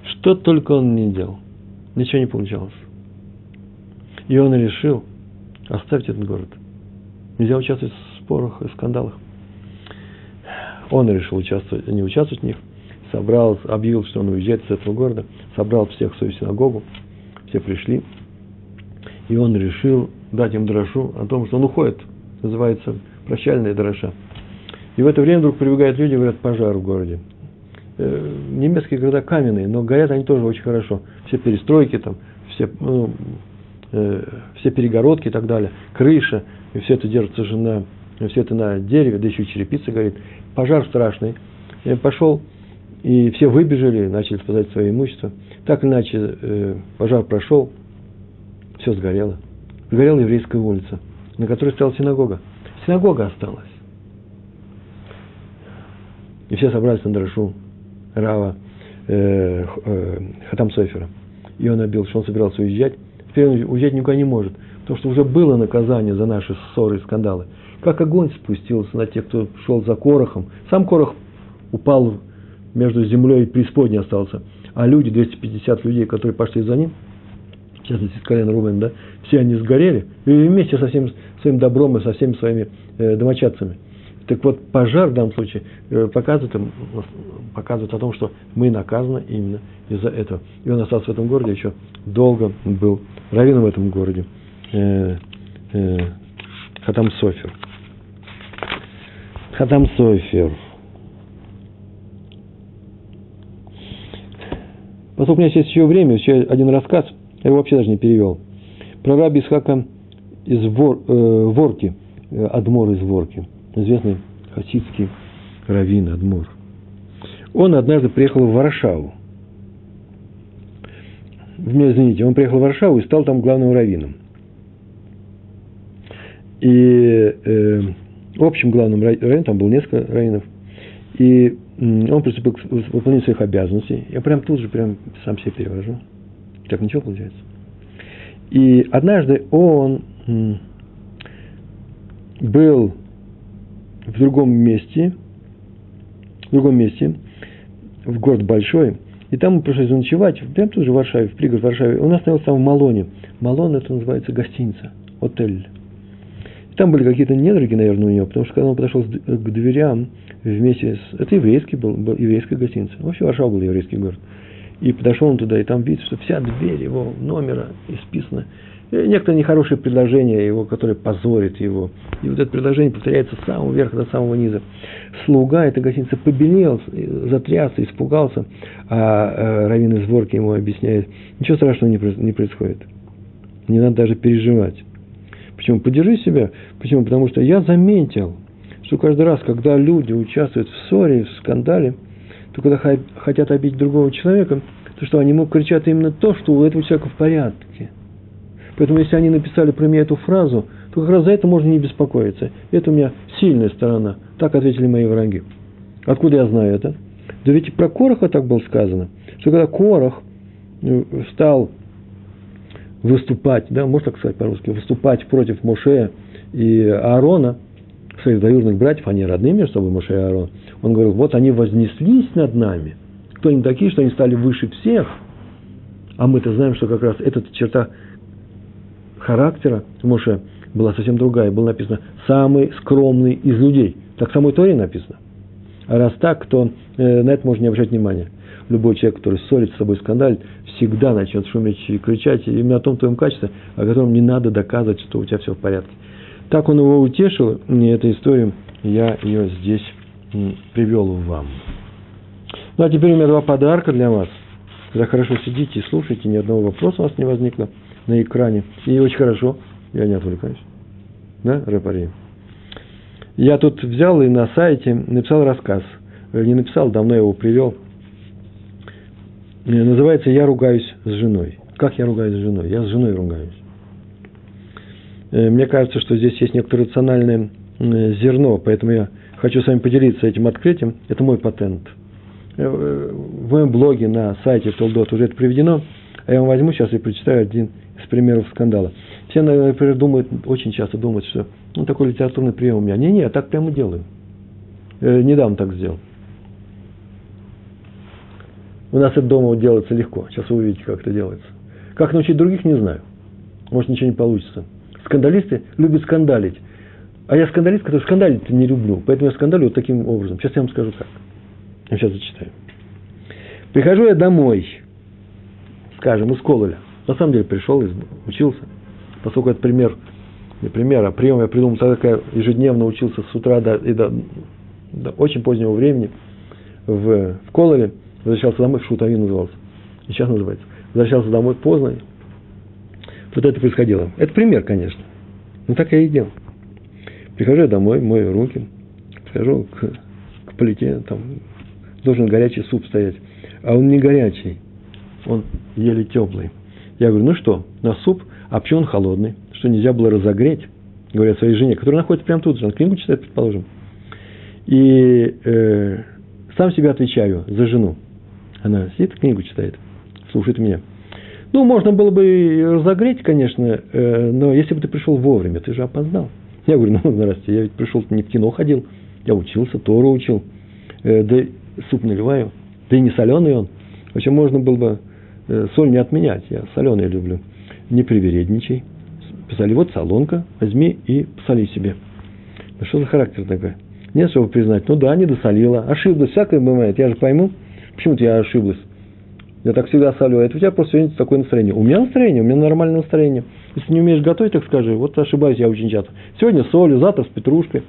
Что только он не делал. Ничего не получалось. И он решил оставить этот город. Нельзя участвовать в спорах и скандалах. Он решил участвовать, не участвовать в них, собрал, объявил, что он уезжает из этого города, собрал всех в свою синагогу, все пришли, и он решил дать им дрошу о том, что он уходит. Называется прощальная дроша. И в это время вдруг прибегают люди говорят, пожар в городе. Э, немецкие города каменные, но горят они тоже очень хорошо. Все перестройки там, все, ну, э, все перегородки и так далее, крыша, и все это держится же на, все это на дереве, да еще и черепица горит. Пожар страшный. Я пошел, и все выбежали, начали спасать свое имущество. Так иначе, э, пожар прошел, все сгорело. Сгорела еврейская улица, на которой стояла синагога. Синагога осталась. И все собрались на Драшу. Рава э, э, Хатам Софера. И он обил, что он собирался уезжать. Теперь он уезжать никуда не может, потому что уже было наказание за наши ссоры и скандалы. Как огонь спустился на тех, кто шел за Корохом. Сам Корох упал между землей и преисподней остался. А люди, 250 людей, которые пошли за ним, в частности, с колена Рубен, да, все они сгорели, вместе со всем своим добром и со всеми своими э, домочадцами. Так вот, пожар в данном случае э, показывает, показывает о том, что мы наказаны именно из-за этого. И он остался в этом городе еще долго был раввином в этом городе. Э, Хатам Софер. Хатам Софер. Поскольку у меня есть еще время, еще один рассказ, я его вообще даже не перевел. Про раби Исхака из Вор, э, Ворки, э, Адмор из Ворки, известный хасидский раввин Адмор он однажды приехал в Варшаву. Извините, он приехал в Варшаву и стал там главным раввином. И э, общим главным раввином, там было несколько раввинов, и он приступил к выполнению своих обязанностей. Я прям тут же прям сам себе перевожу. Так ничего получается. И однажды он был в другом месте, в другом месте, в город большой, и там мы пришли заночевать, прямо тут же в Варшаве, в пригород Варшаве. Он остановился там в Малоне. Малон это называется гостиница, отель. Там были какие-то недруги, наверное, у него, потому что когда он подошел к дверям вместе с... Это еврейский был, был еврейская гостиница. Вообще Варшава был еврейский город. И подошел он туда, и там видит, что вся дверь его номера исписана и некоторые нехорошие предложения его, которые позорят его. И вот это предложение повторяется с самого верха до самого низа. Слуга этой гостиницы побелел, затрясся, испугался, а э, Равин из Ворки ему объясняет, ничего страшного не происходит. Не надо даже переживать. Почему? Подержи себя. Почему? Потому что я заметил, что каждый раз, когда люди участвуют в ссоре, в скандале, то когда хотят обидеть другого человека, то что они ему кричат именно то, что у этого человека в порядке. Поэтому если они написали про меня эту фразу, то как раз за это можно не беспокоиться. Это у меня сильная сторона. Так ответили мои враги. Откуда я знаю это? Да ведь про Короха так было сказано, что когда Корох э, стал выступать, да, можно так сказать по-русски, выступать против Моше и Аарона, своих двоюродных братьев, они родные между собой, Моше и Аарон, он говорил, вот они вознеслись над нами. Кто они такие, что они стали выше всех? А мы-то знаем, что как раз эта черта характера Моше была совсем другая. Было написано «самый скромный из людей». Так в самой Торе написано. А раз так, то э, на это можно не обращать внимания. Любой человек, который ссорит с собой скандаль, всегда начнет шуметь и кричать именно о том твоем качестве, о котором не надо доказывать, что у тебя все в порядке. Так он его утешил, и эту историю я ее здесь привел вам. Ну, а теперь у меня два подарка для вас. Когда хорошо сидите и слушаете, ни одного вопроса у вас не возникло на экране. И очень хорошо, я не отвлекаюсь. Да, Рэпари? Я тут взял и на сайте написал рассказ. Э, не написал, давно его привел. Э, называется «Я ругаюсь с женой». Как я ругаюсь с женой? Я с женой ругаюсь. Э, мне кажется, что здесь есть некоторое рациональное зерно, поэтому я хочу с вами поделиться этим открытием. Это мой патент. В моем блоге на сайте Толдот уже это приведено, а я вам возьму сейчас и прочитаю один из примеров скандала. Все, например, думают, очень часто думают, что ну, такой литературный прием у меня. Не-не, я так прямо делаю. Э, недавно так сделал. У нас это дома делается легко. Сейчас вы увидите, как это делается. Как научить других, не знаю. Может, ничего не получится. Скандалисты любят скандалить. А я скандалист, который скандалить не люблю. Поэтому я скандалю вот таким образом. Сейчас я вам скажу как. Я сейчас зачитаю. Прихожу я домой, скажем, из Кололя. На самом деле пришел, учился. Поскольку это пример не пример, а прием я придумал тогда, когда ежедневно учился с утра до, и до, до очень позднего времени в, в Колоре, возвращался домой, в Шутави назывался, и сейчас называется. Возвращался домой поздно, вот это происходило. Это пример, конечно. Но так я и делал. Прихожу я домой, мою руки, схожу к, к плите, там должен горячий суп стоять. А он не горячий, он еле теплый. Я говорю, ну что, на суп, а почему он холодный? что нельзя было разогреть, говорят своей жене, которая находится прямо тут же, она книгу читает, предположим. И э, сам себе отвечаю за жену. Она сидит, книгу читает, слушает меня. Ну, можно было бы разогреть, конечно, э, но если бы ты пришел вовремя, ты же опоздал. Я говорю, ну, здрасте, я ведь пришел не в кино ходил, я учился, Тору учил, э, да суп наливаю, да и не соленый он. Вообще можно было бы э, соль не отменять, я соленый люблю. Не привередничай, Писали, вот солонка, возьми и посоли себе. Ну, что за характер такой? Нет, чтобы признать, ну да, не досолила, ошиблась, всякое бывает, я же пойму, почему-то я ошиблась. Я так всегда солю, это у тебя просто сегодня такое настроение. У меня настроение, у меня нормальное настроение. Если не умеешь готовить, так скажи, вот ошибаюсь я очень часто. Сегодня солью, завтра с петрушкой.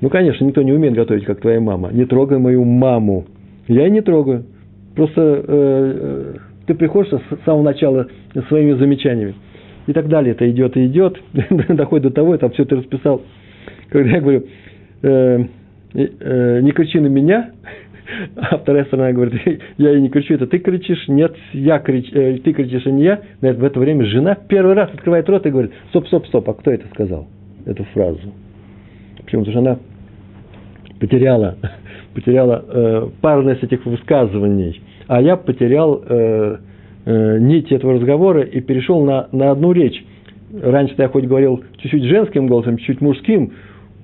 Ну, конечно, никто не умеет готовить, как твоя мама. Не трогай мою маму. Я и не трогаю. Просто э, э ты приходишь с самого начала своими замечаниями. И так далее. Это идет и идет, доходит до того, это все ты расписал. Когда я говорю, э, не кричи на меня, а вторая сторона говорит, я и не кричу, это ты кричишь, нет, я крич, э, ты кричишь, а не я. В это время жена первый раз открывает рот и говорит, стоп, стоп, стоп, а кто это сказал, эту фразу? Почему? Потому что она потеряла, потеряла э, парность этих высказываний а я потерял э, э, нить этого разговора и перешел на, на одну речь. Раньше я хоть говорил чуть-чуть женским голосом, чуть-чуть мужским,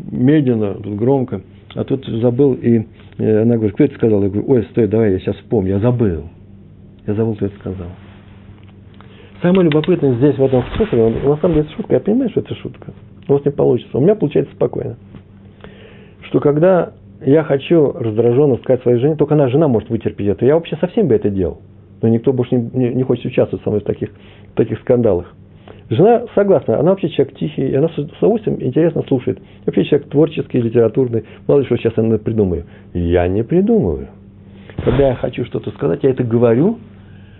медленно, громко, а тут забыл, и э, она говорит, кто это сказал? Я говорю, ой, стой, давай, я сейчас вспомню, я забыл. Я забыл, кто это сказал. Самое любопытное здесь, в этом способе, на самом деле это шутка, я понимаю, что это шутка, у вас не получится. У меня получается спокойно. Что когда я хочу раздраженно сказать своей жене, только она, жена, может вытерпеть это. Я вообще совсем бы это делал. Но никто больше не, не, не хочет участвовать со мной в таких, в таких скандалах. Жена согласна, она вообще человек тихий, и она с удовольствием интересно слушает. Вообще человек творческий, литературный. Мало ли, что сейчас я придумаю. Я не придумываю. Когда я хочу что-то сказать, я это говорю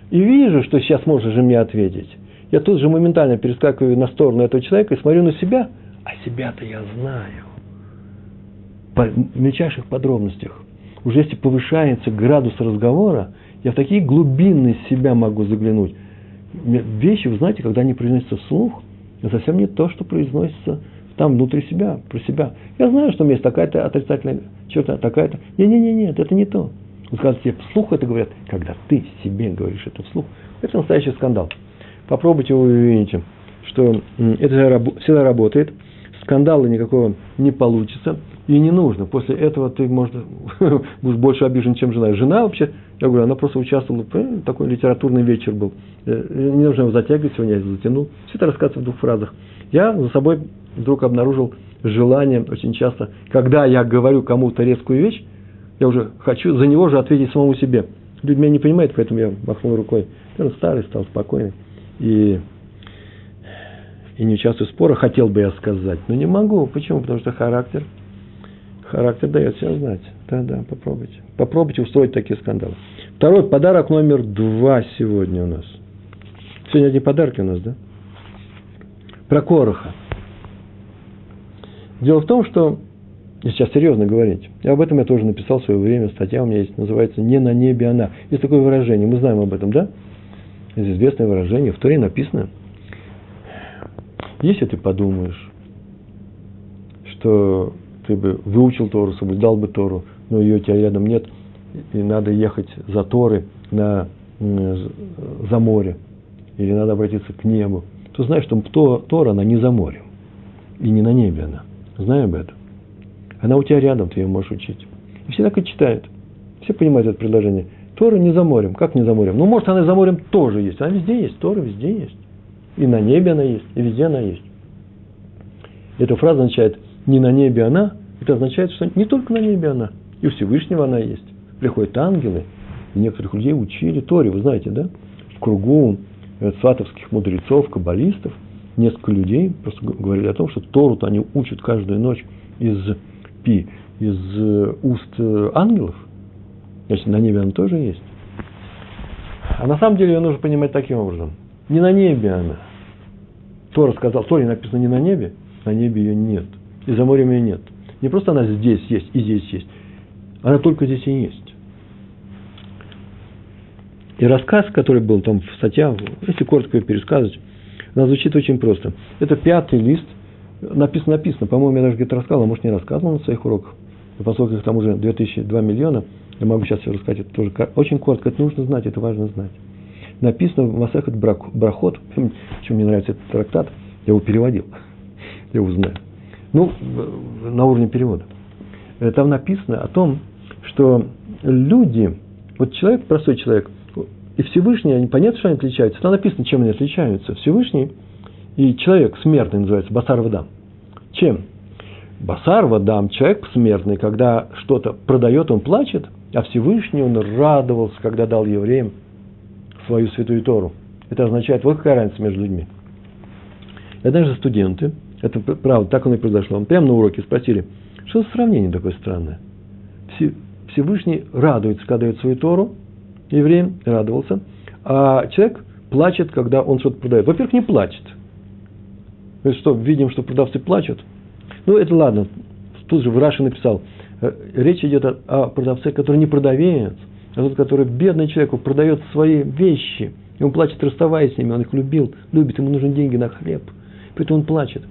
и вижу, что сейчас можно же мне ответить. Я тут же моментально перескакиваю на сторону этого человека и смотрю на себя, а себя-то я знаю в мельчайших подробностях. уже если повышается градус разговора, я в такие глубины себя могу заглянуть. Вещи, вы знаете, когда они произносятся вслух, совсем не то, что произносится там внутри себя, про себя. Я знаю, что у меня есть такая-то отрицательная черта, такая-то. Не-не-не, нет, это не то. Вот когда тебе вслух это говорят, когда ты себе говоришь это вслух, это настоящий скандал. Попробуйте, вы увидите, что это всегда работает, скандала никакого не получится, и не нужно. После этого ты, может, будешь больше обижен, чем жена. Жена вообще, я говорю, она просто участвовала, такой литературный вечер был. Э, не нужно его затягивать, сегодня я затянул. Все это рассказывается в двух фразах. Я за собой вдруг обнаружил желание очень часто, когда я говорю кому-то резкую вещь, я уже хочу за него же ответить самому себе. Люди меня не понимают, поэтому я махнул рукой. Я старый стал, спокойный. И, и не участвую в спорах, хотел бы я сказать, но не могу. Почему? Потому что характер, характер дает себя знать. Да, да, попробуйте. Попробуйте устроить такие скандалы. Второй подарок номер два сегодня у нас. Сегодня одни подарки у нас, да? Про Короха. Дело в том, что, сейчас серьезно говорить, и об этом я тоже написал в свое время, статья у меня есть, называется «Не на небе она». Есть такое выражение, мы знаем об этом, да? Это известное выражение, в Торе написано, если ты подумаешь, что ты бы выучил Тору, соблюдал бы Тору, но ее у тебя рядом нет, и надо ехать за Торы на, за море, или надо обратиться к небу, то знаешь, что Тора, она не за морем, и не на небе она. Знай об этом. Она у тебя рядом, ты ее можешь учить. И все так и читают. Все понимают это предложение. Тора не за морем. Как не за морем? Ну, может, она и за морем тоже есть. Она везде есть. Тора везде есть. И на небе она есть, и везде она есть. Эта фраза означает «не на небе она», это означает, что не только на небе она, и у Всевышнего она есть. Приходят ангелы, и некоторых людей учили Торе, вы знаете, да? В кругу э, сватовских мудрецов, каббалистов – несколько людей просто говорили о том, что Тору-то они учат каждую ночь из пи, из э, уст э, ангелов. Значит, на небе она тоже есть. А на самом деле ее нужно понимать таким образом. Не на небе она. Тора сказал, Торе написано не на небе, на небе ее нет. И за морем ее нет. Не просто она здесь есть и здесь есть. Она только здесь и есть. И рассказ, который был там в статье, если коротко ее пересказывать, она звучит очень просто. Это пятый лист, написано, написано, по-моему, я даже где-то рассказывал, а может не рассказывал на своих уроках. Но поскольку их там уже 2002 миллиона, я могу сейчас все рассказать, это тоже очень коротко, это нужно знать, это важно знать. Написано в Масехат Брахот, чем мне нравится этот трактат, я его переводил, я его знаю. Ну, на уровне перевода. Э, там написано о том, что люди, вот человек, простой человек, и Всевышний, они, понятно, что они отличаются. Там написано, чем они отличаются. Всевышний и человек смертный называется, басар вадам. Чем? Басар вадам, человек смертный, когда что-то продает, он плачет, а Всевышний он радовался, когда дал евреям свою святую Тору. Это означает, вот какая разница между людьми. И однажды студенты, это правда, так оно и произошло, прямо на уроке спросили, что за сравнение такое странное? Всевышний радуется, когда дает свою Тору, евреем, радовался, а человек плачет, когда он что-то продает. Во-первых, не плачет. Мы что, видим, что продавцы плачут? Ну, это ладно. Тут же в написал, э, речь идет о, о продавце, который не продавец, а тот, который бедный человек, продает свои вещи, и он плачет, расставаясь с ними, он их любил, любит, ему нужны деньги на хлеб, поэтому он плачет.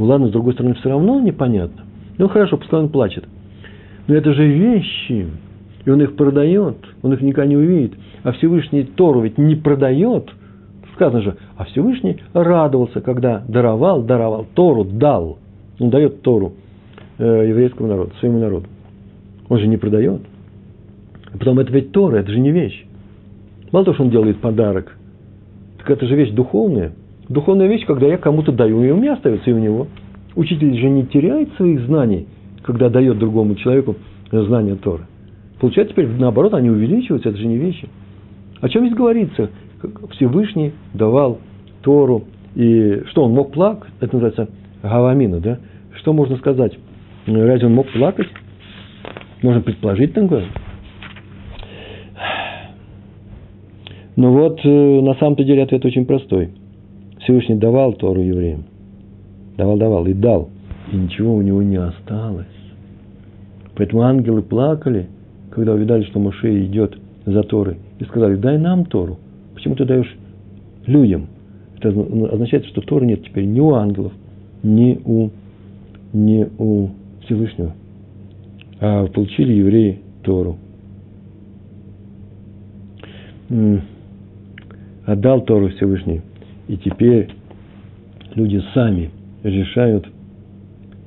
Ну ладно, с другой стороны, все равно непонятно. Ну хорошо, пускай он плачет. Но это же вещи, и он их продает, он их никогда не увидит. А Всевышний Тору ведь не продает. Сказано же, а Всевышний радовался, когда даровал, даровал, Тору дал. Он дает Тору э, еврейскому народу, своему народу. Он же не продает. А потом это ведь Тора, это же не вещь. Мало того, что он делает подарок, так это же вещь духовная. Духовная вещь, когда я кому-то даю, и у меня остается, и у него. Учитель же не теряет своих знаний, когда дает другому человеку знания Торы. Получается, теперь наоборот, они увеличиваются, это же не вещи. О чем здесь говорится? Всевышний давал Тору, и что он мог плакать? Это называется гавамина, да? Что можно сказать? Разве он мог плакать? Можно предположить такое. Но вот э, на самом-то деле ответ очень простой. Всевышний давал Тору евреям. Давал, давал и дал. И ничего у него не осталось. Поэтому ангелы плакали – когда увидали, что Моше идет за Торой, и сказали, дай нам Тору. Почему ты даешь людям? Это означает, что Торы нет теперь ни у ангелов, ни у, ни у Всевышнего. А получили евреи Тору. Отдал Тору Всевышний. И теперь люди сами решают,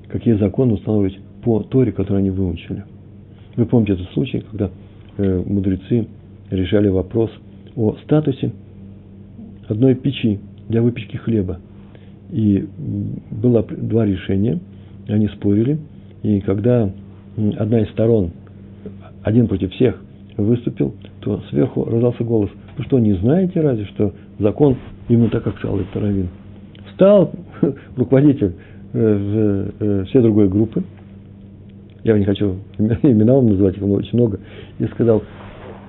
какие законы устанавливать по Торе, которую они выучили. Вы помните этот случай, когда э, мудрецы решали вопрос о статусе одной печи для выпечки хлеба. И было два решения, они спорили, и когда одна из сторон, один против всех, выступил, то сверху раздался голос, вы что, не знаете разве, что закон именно так, как сказал этот раввин? Встал руководитель э, э, всей другой группы, я не хочу имена вам называть, их очень много, и сказал,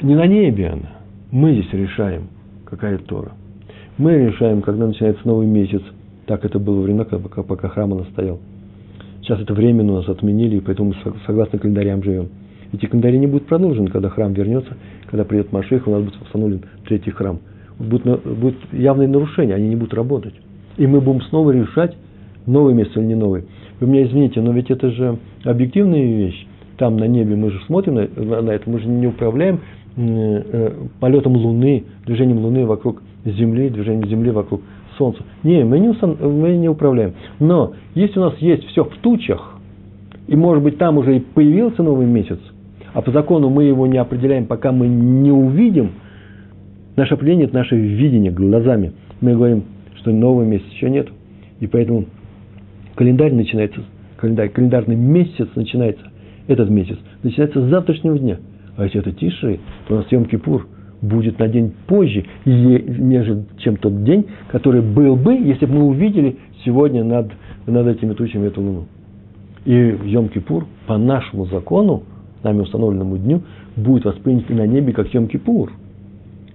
не на небе она, мы здесь решаем, какая Тора. Мы решаем, когда начинается новый месяц, так это было время, пока, пока храм у нас стоял. Сейчас это временно у нас отменили, и поэтому мы согласно календарям живем. Эти календари не будут продолжены, когда храм вернется, когда придет Маших, у нас будет установлен третий храм. Будут, будут явные нарушения, они не будут работать. И мы будем снова решать, новый месяц или не новый. Вы меня извините, но ведь это же объективная вещь. Там на небе мы же смотрим на, на это, мы же не управляем э, полетом Луны, движением Луны вокруг Земли, движением Земли вокруг Солнца. Не, мы не, мы не управляем. Но если у нас есть все в тучах, и может быть там уже и появился новый месяц, а по закону мы его не определяем, пока мы не увидим, наше определение – это наше видение глазами. Мы говорим, что новый месяц еще нет. И поэтому календарь начинается, календарь, календарный месяц начинается, этот месяц, начинается с завтрашнего дня. А если это тише, то у нас Йом Кипур будет на день позже, нежели чем тот день, который был бы, если бы мы увидели сегодня над, над этими тучами эту луну. И Йом Кипур по нашему закону, нами установленному дню, будет воспринят на небе как Йом Кипур.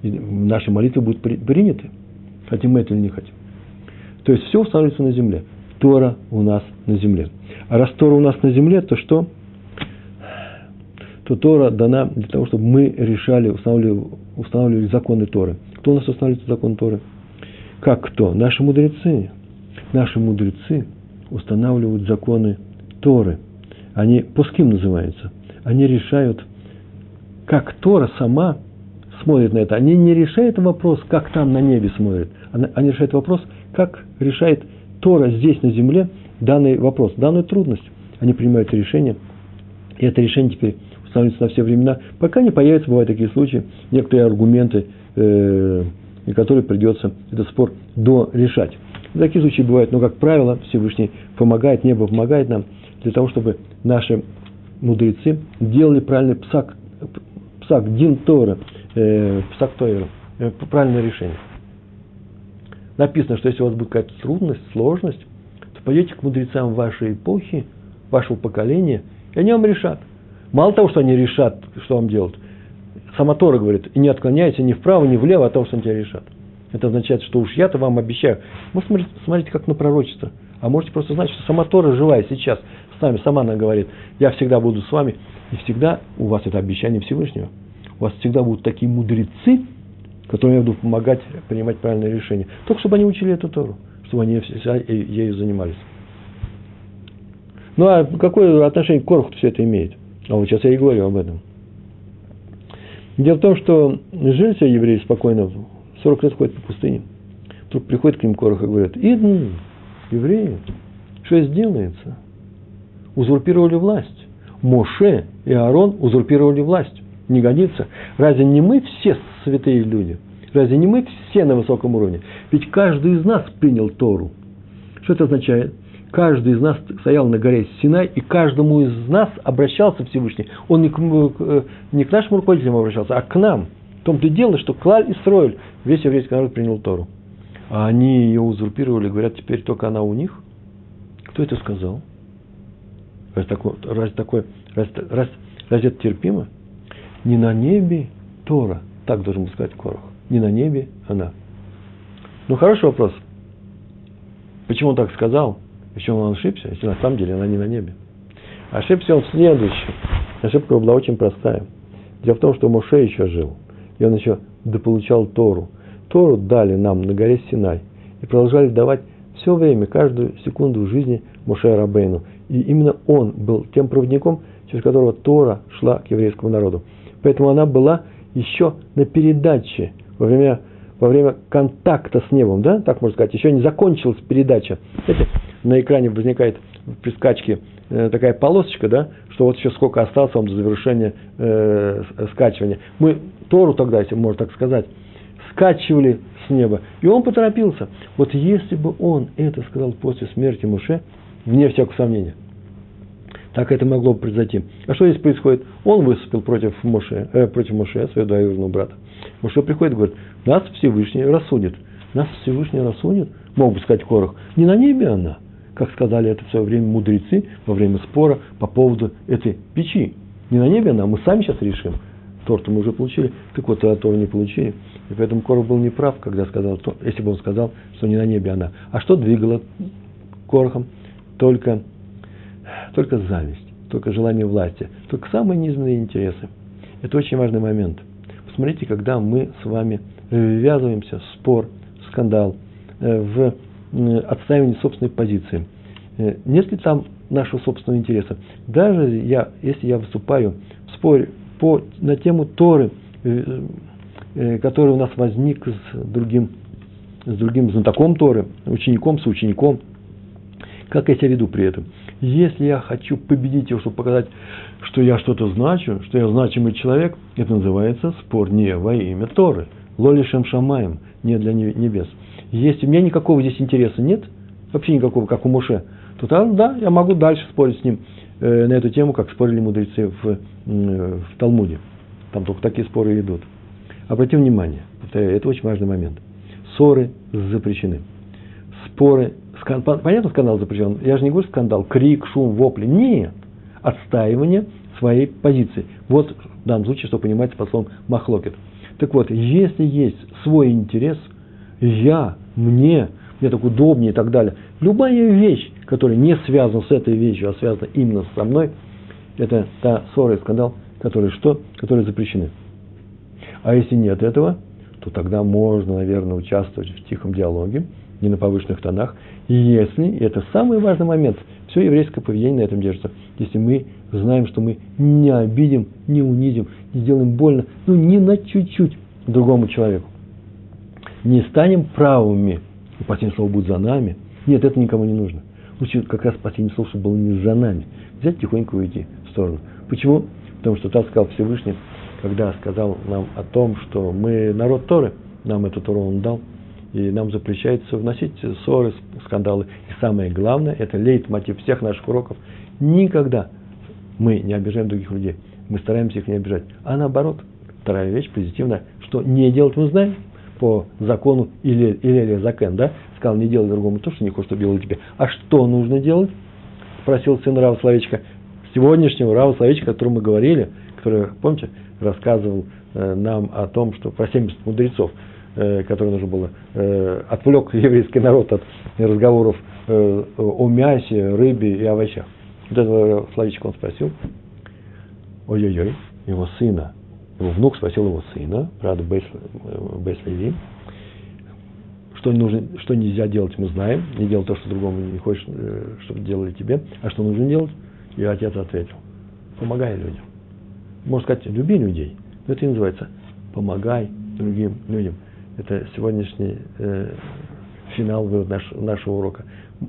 И наши молитвы будут приняты. Хотим мы это или не хотим. То есть все устанавливается на земле. Тора у нас на земле. А раз Тора у нас на земле, то что? То Тора дана для того, чтобы мы решали, устанавливали, устанавливали законы Торы. Кто у нас устанавливает закон Торы? Как кто? Наши мудрецы. Наши мудрецы устанавливают законы Торы. Они, пуским называются. Они решают, как Тора сама смотрит на это. Они не решают вопрос, как там на небе смотрят. Они решают вопрос, как решает Тора здесь, на земле, данный вопрос, данную трудность. Они принимают решение, и это решение теперь устанавливается на все времена, пока не появятся, бывают такие случаи, некоторые аргументы, э, которые придется этот спор дорешать. Такие случаи бывают, но, как правило, Всевышний помогает, небо помогает нам для того, чтобы наши мудрецы делали правильный псак, псак дин Тора, э, э, правильное решение написано, что если у вас будет какая-то трудность, сложность, то пойдете к мудрецам вашей эпохи, вашего поколения, и они вам решат. Мало того, что они решат, что вам делать, сама Тора говорит, и не отклоняйся ни вправо, ни влево от того, что они тебя решат. Это означает, что уж я-то вам обещаю. Вы смотрите, смотрите как на пророчество. А можете просто знать, что сама Тора живая сейчас с нами, сама она говорит, я всегда буду с вами, и всегда у вас это обещание Всевышнего. У вас всегда будут такие мудрецы, которым я буду помогать принимать правильные решения. Только чтобы они учили эту Тору, чтобы они ею занимались. Ну а какое отношение к все это имеет? А вот сейчас я и говорю об этом. Дело в том, что жили все евреи спокойно, 40 лет ходят по пустыне. Вдруг приходит к ним Корох и говорят, Идн, евреи, что сделается? Узурпировали власть. Моше и Аарон узурпировали власть не годится. Разве не мы все святые люди? Разве не мы все на высоком уровне? Ведь каждый из нас принял Тору. Что это означает? Каждый из нас стоял на горе Синай, и каждому из нас обращался Всевышний. Он не к, э, не к нашим руководителям обращался, а к нам. В том-то и дело, что Клаль и Строиль, весь еврейский народ принял Тору. А они ее узурпировали, говорят, теперь только она у них. Кто это сказал? Разве такое, разве, такое, разве, разве, разве это терпимо? Не на небе Тора, так должен был сказать Корох. Не на небе она. Ну, хороший вопрос. Почему он так сказал? Почему он ошибся, если на самом деле она не на небе? Ошибся он в следующем. Ошибка была очень простая. Дело в том, что Моше еще жил, и он еще дополучал Тору. Тору дали нам на горе Синай и продолжали давать все время, каждую секунду жизни Моше Рабейну. И именно он был тем проводником, через которого Тора шла к еврейскому народу. Поэтому она была еще на передаче во время, во время контакта с небом, да, так можно сказать, еще не закончилась передача. Знаете, на экране возникает при скачке э, такая полосочка, да, что вот еще сколько осталось вам до завершения э, скачивания. Мы Тору тогда, если можно так сказать, скачивали с неба, и он поторопился. Вот если бы он это сказал после смерти Муше, вне всякого сомнения, так это могло бы произойти. А что здесь происходит? Он выступил против Моше, э, против Моше, своего двоюродного брата. Моше приходит и говорит, нас Всевышний рассудит. Нас Всевышний рассудит, мог бы сказать Корах, не на небе она, как сказали это в свое время мудрецы во время спора по поводу этой печи. Не на небе она, мы сами сейчас решим. Торт мы уже получили, так вот, а Тор не получили. И поэтому Корах был неправ, когда сказал, если бы он сказал, что не на небе она. А что двигало Корохом? Только только зависть, только желание власти, только самые низменные интересы. Это очень важный момент. Посмотрите, когда мы с вами ввязываемся в спор, в скандал, э, в отстаивание собственной позиции. Э, нет ли там нашего собственного интереса? Даже я, если я выступаю в споре по, на тему Торы, э, который у нас возник с другим, с другим знатоком Торы, учеником, соучеником, как я себя веду при этом? Если я хочу победить его, чтобы показать, что я что-то значу, что я значимый человек, это называется спор не во имя Торы. Лолишем шамаем, не для небес. Если у меня никакого здесь интереса нет, вообще никакого, как у Муше, то тогда, да, я могу дальше спорить с ним э, на эту тему, как спорили мудрецы в, э, в Талмуде. Там только такие споры идут. Обратим внимание, повторяю, это очень важный момент. Ссоры запрещены. Споры понятно, скандал запрещен. Я же не говорю скандал, крик, шум, вопли. Нет. Отстаивание своей позиции. Вот в данном случае, что понимается под словом махлокет. Так вот, если есть свой интерес, я, мне, мне так удобнее и так далее, любая вещь, которая не связана с этой вещью, а связана именно со мной, это та ссора и скандал, которые что? Которые запрещены. А если нет этого, то тогда можно, наверное, участвовать в тихом диалоге, не на повышенных тонах, если, и это самый важный момент, все еврейское поведение на этом держится, если мы знаем, что мы не обидим, не унизим, не сделаем больно, ну, ни на чуть-чуть другому человеку. Не станем правыми, и последнее слово будет за нами. Нет, это никому не нужно. Лучше как раз последнее слово, чтобы было не за нами. Взять тихонько уйти в сторону. Почему? Потому что так сказал Всевышний, когда сказал нам о том, что мы народ Торы, нам эту Тору он дал – и нам запрещается вносить ссоры, скандалы. И самое главное, это лейтмотив всех наших уроков. Никогда мы не обижаем других людей. Мы стараемся их не обижать. А наоборот, вторая вещь позитивная, что не делать мы знаем по закону или или Закен, да? Сказал, не делай другому то, что не хочешь, чтобы делали тебе. А что нужно делать? Спросил сын Рава Славичка. Сегодняшнего Рава Славичка, о котором мы говорили, который, помните, рассказывал э, нам о том, что про 70 мудрецов, который нужно было, э, отвлек еврейский народ от разговоров э, о мясе, рыбе и овощах. Вот этого словечко он спросил. Ой-ой-ой, его сына, его внук спросил его сына, правда, Бейс, Бейс Леви, что, нужно, что нельзя делать, мы знаем. Не делать то, что другому не хочешь, чтобы делали тебе. А что нужно делать? И отец ответил. Помогай людям. Можно сказать, люби людей. Но это и называется помогай другим людям. Это сегодняшний э, финал наш, нашего урока.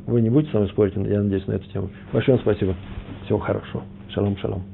Вы не будете со мной спорить, я надеюсь, на эту тему. Большое вам спасибо. Всего хорошего. Шалом, шалом.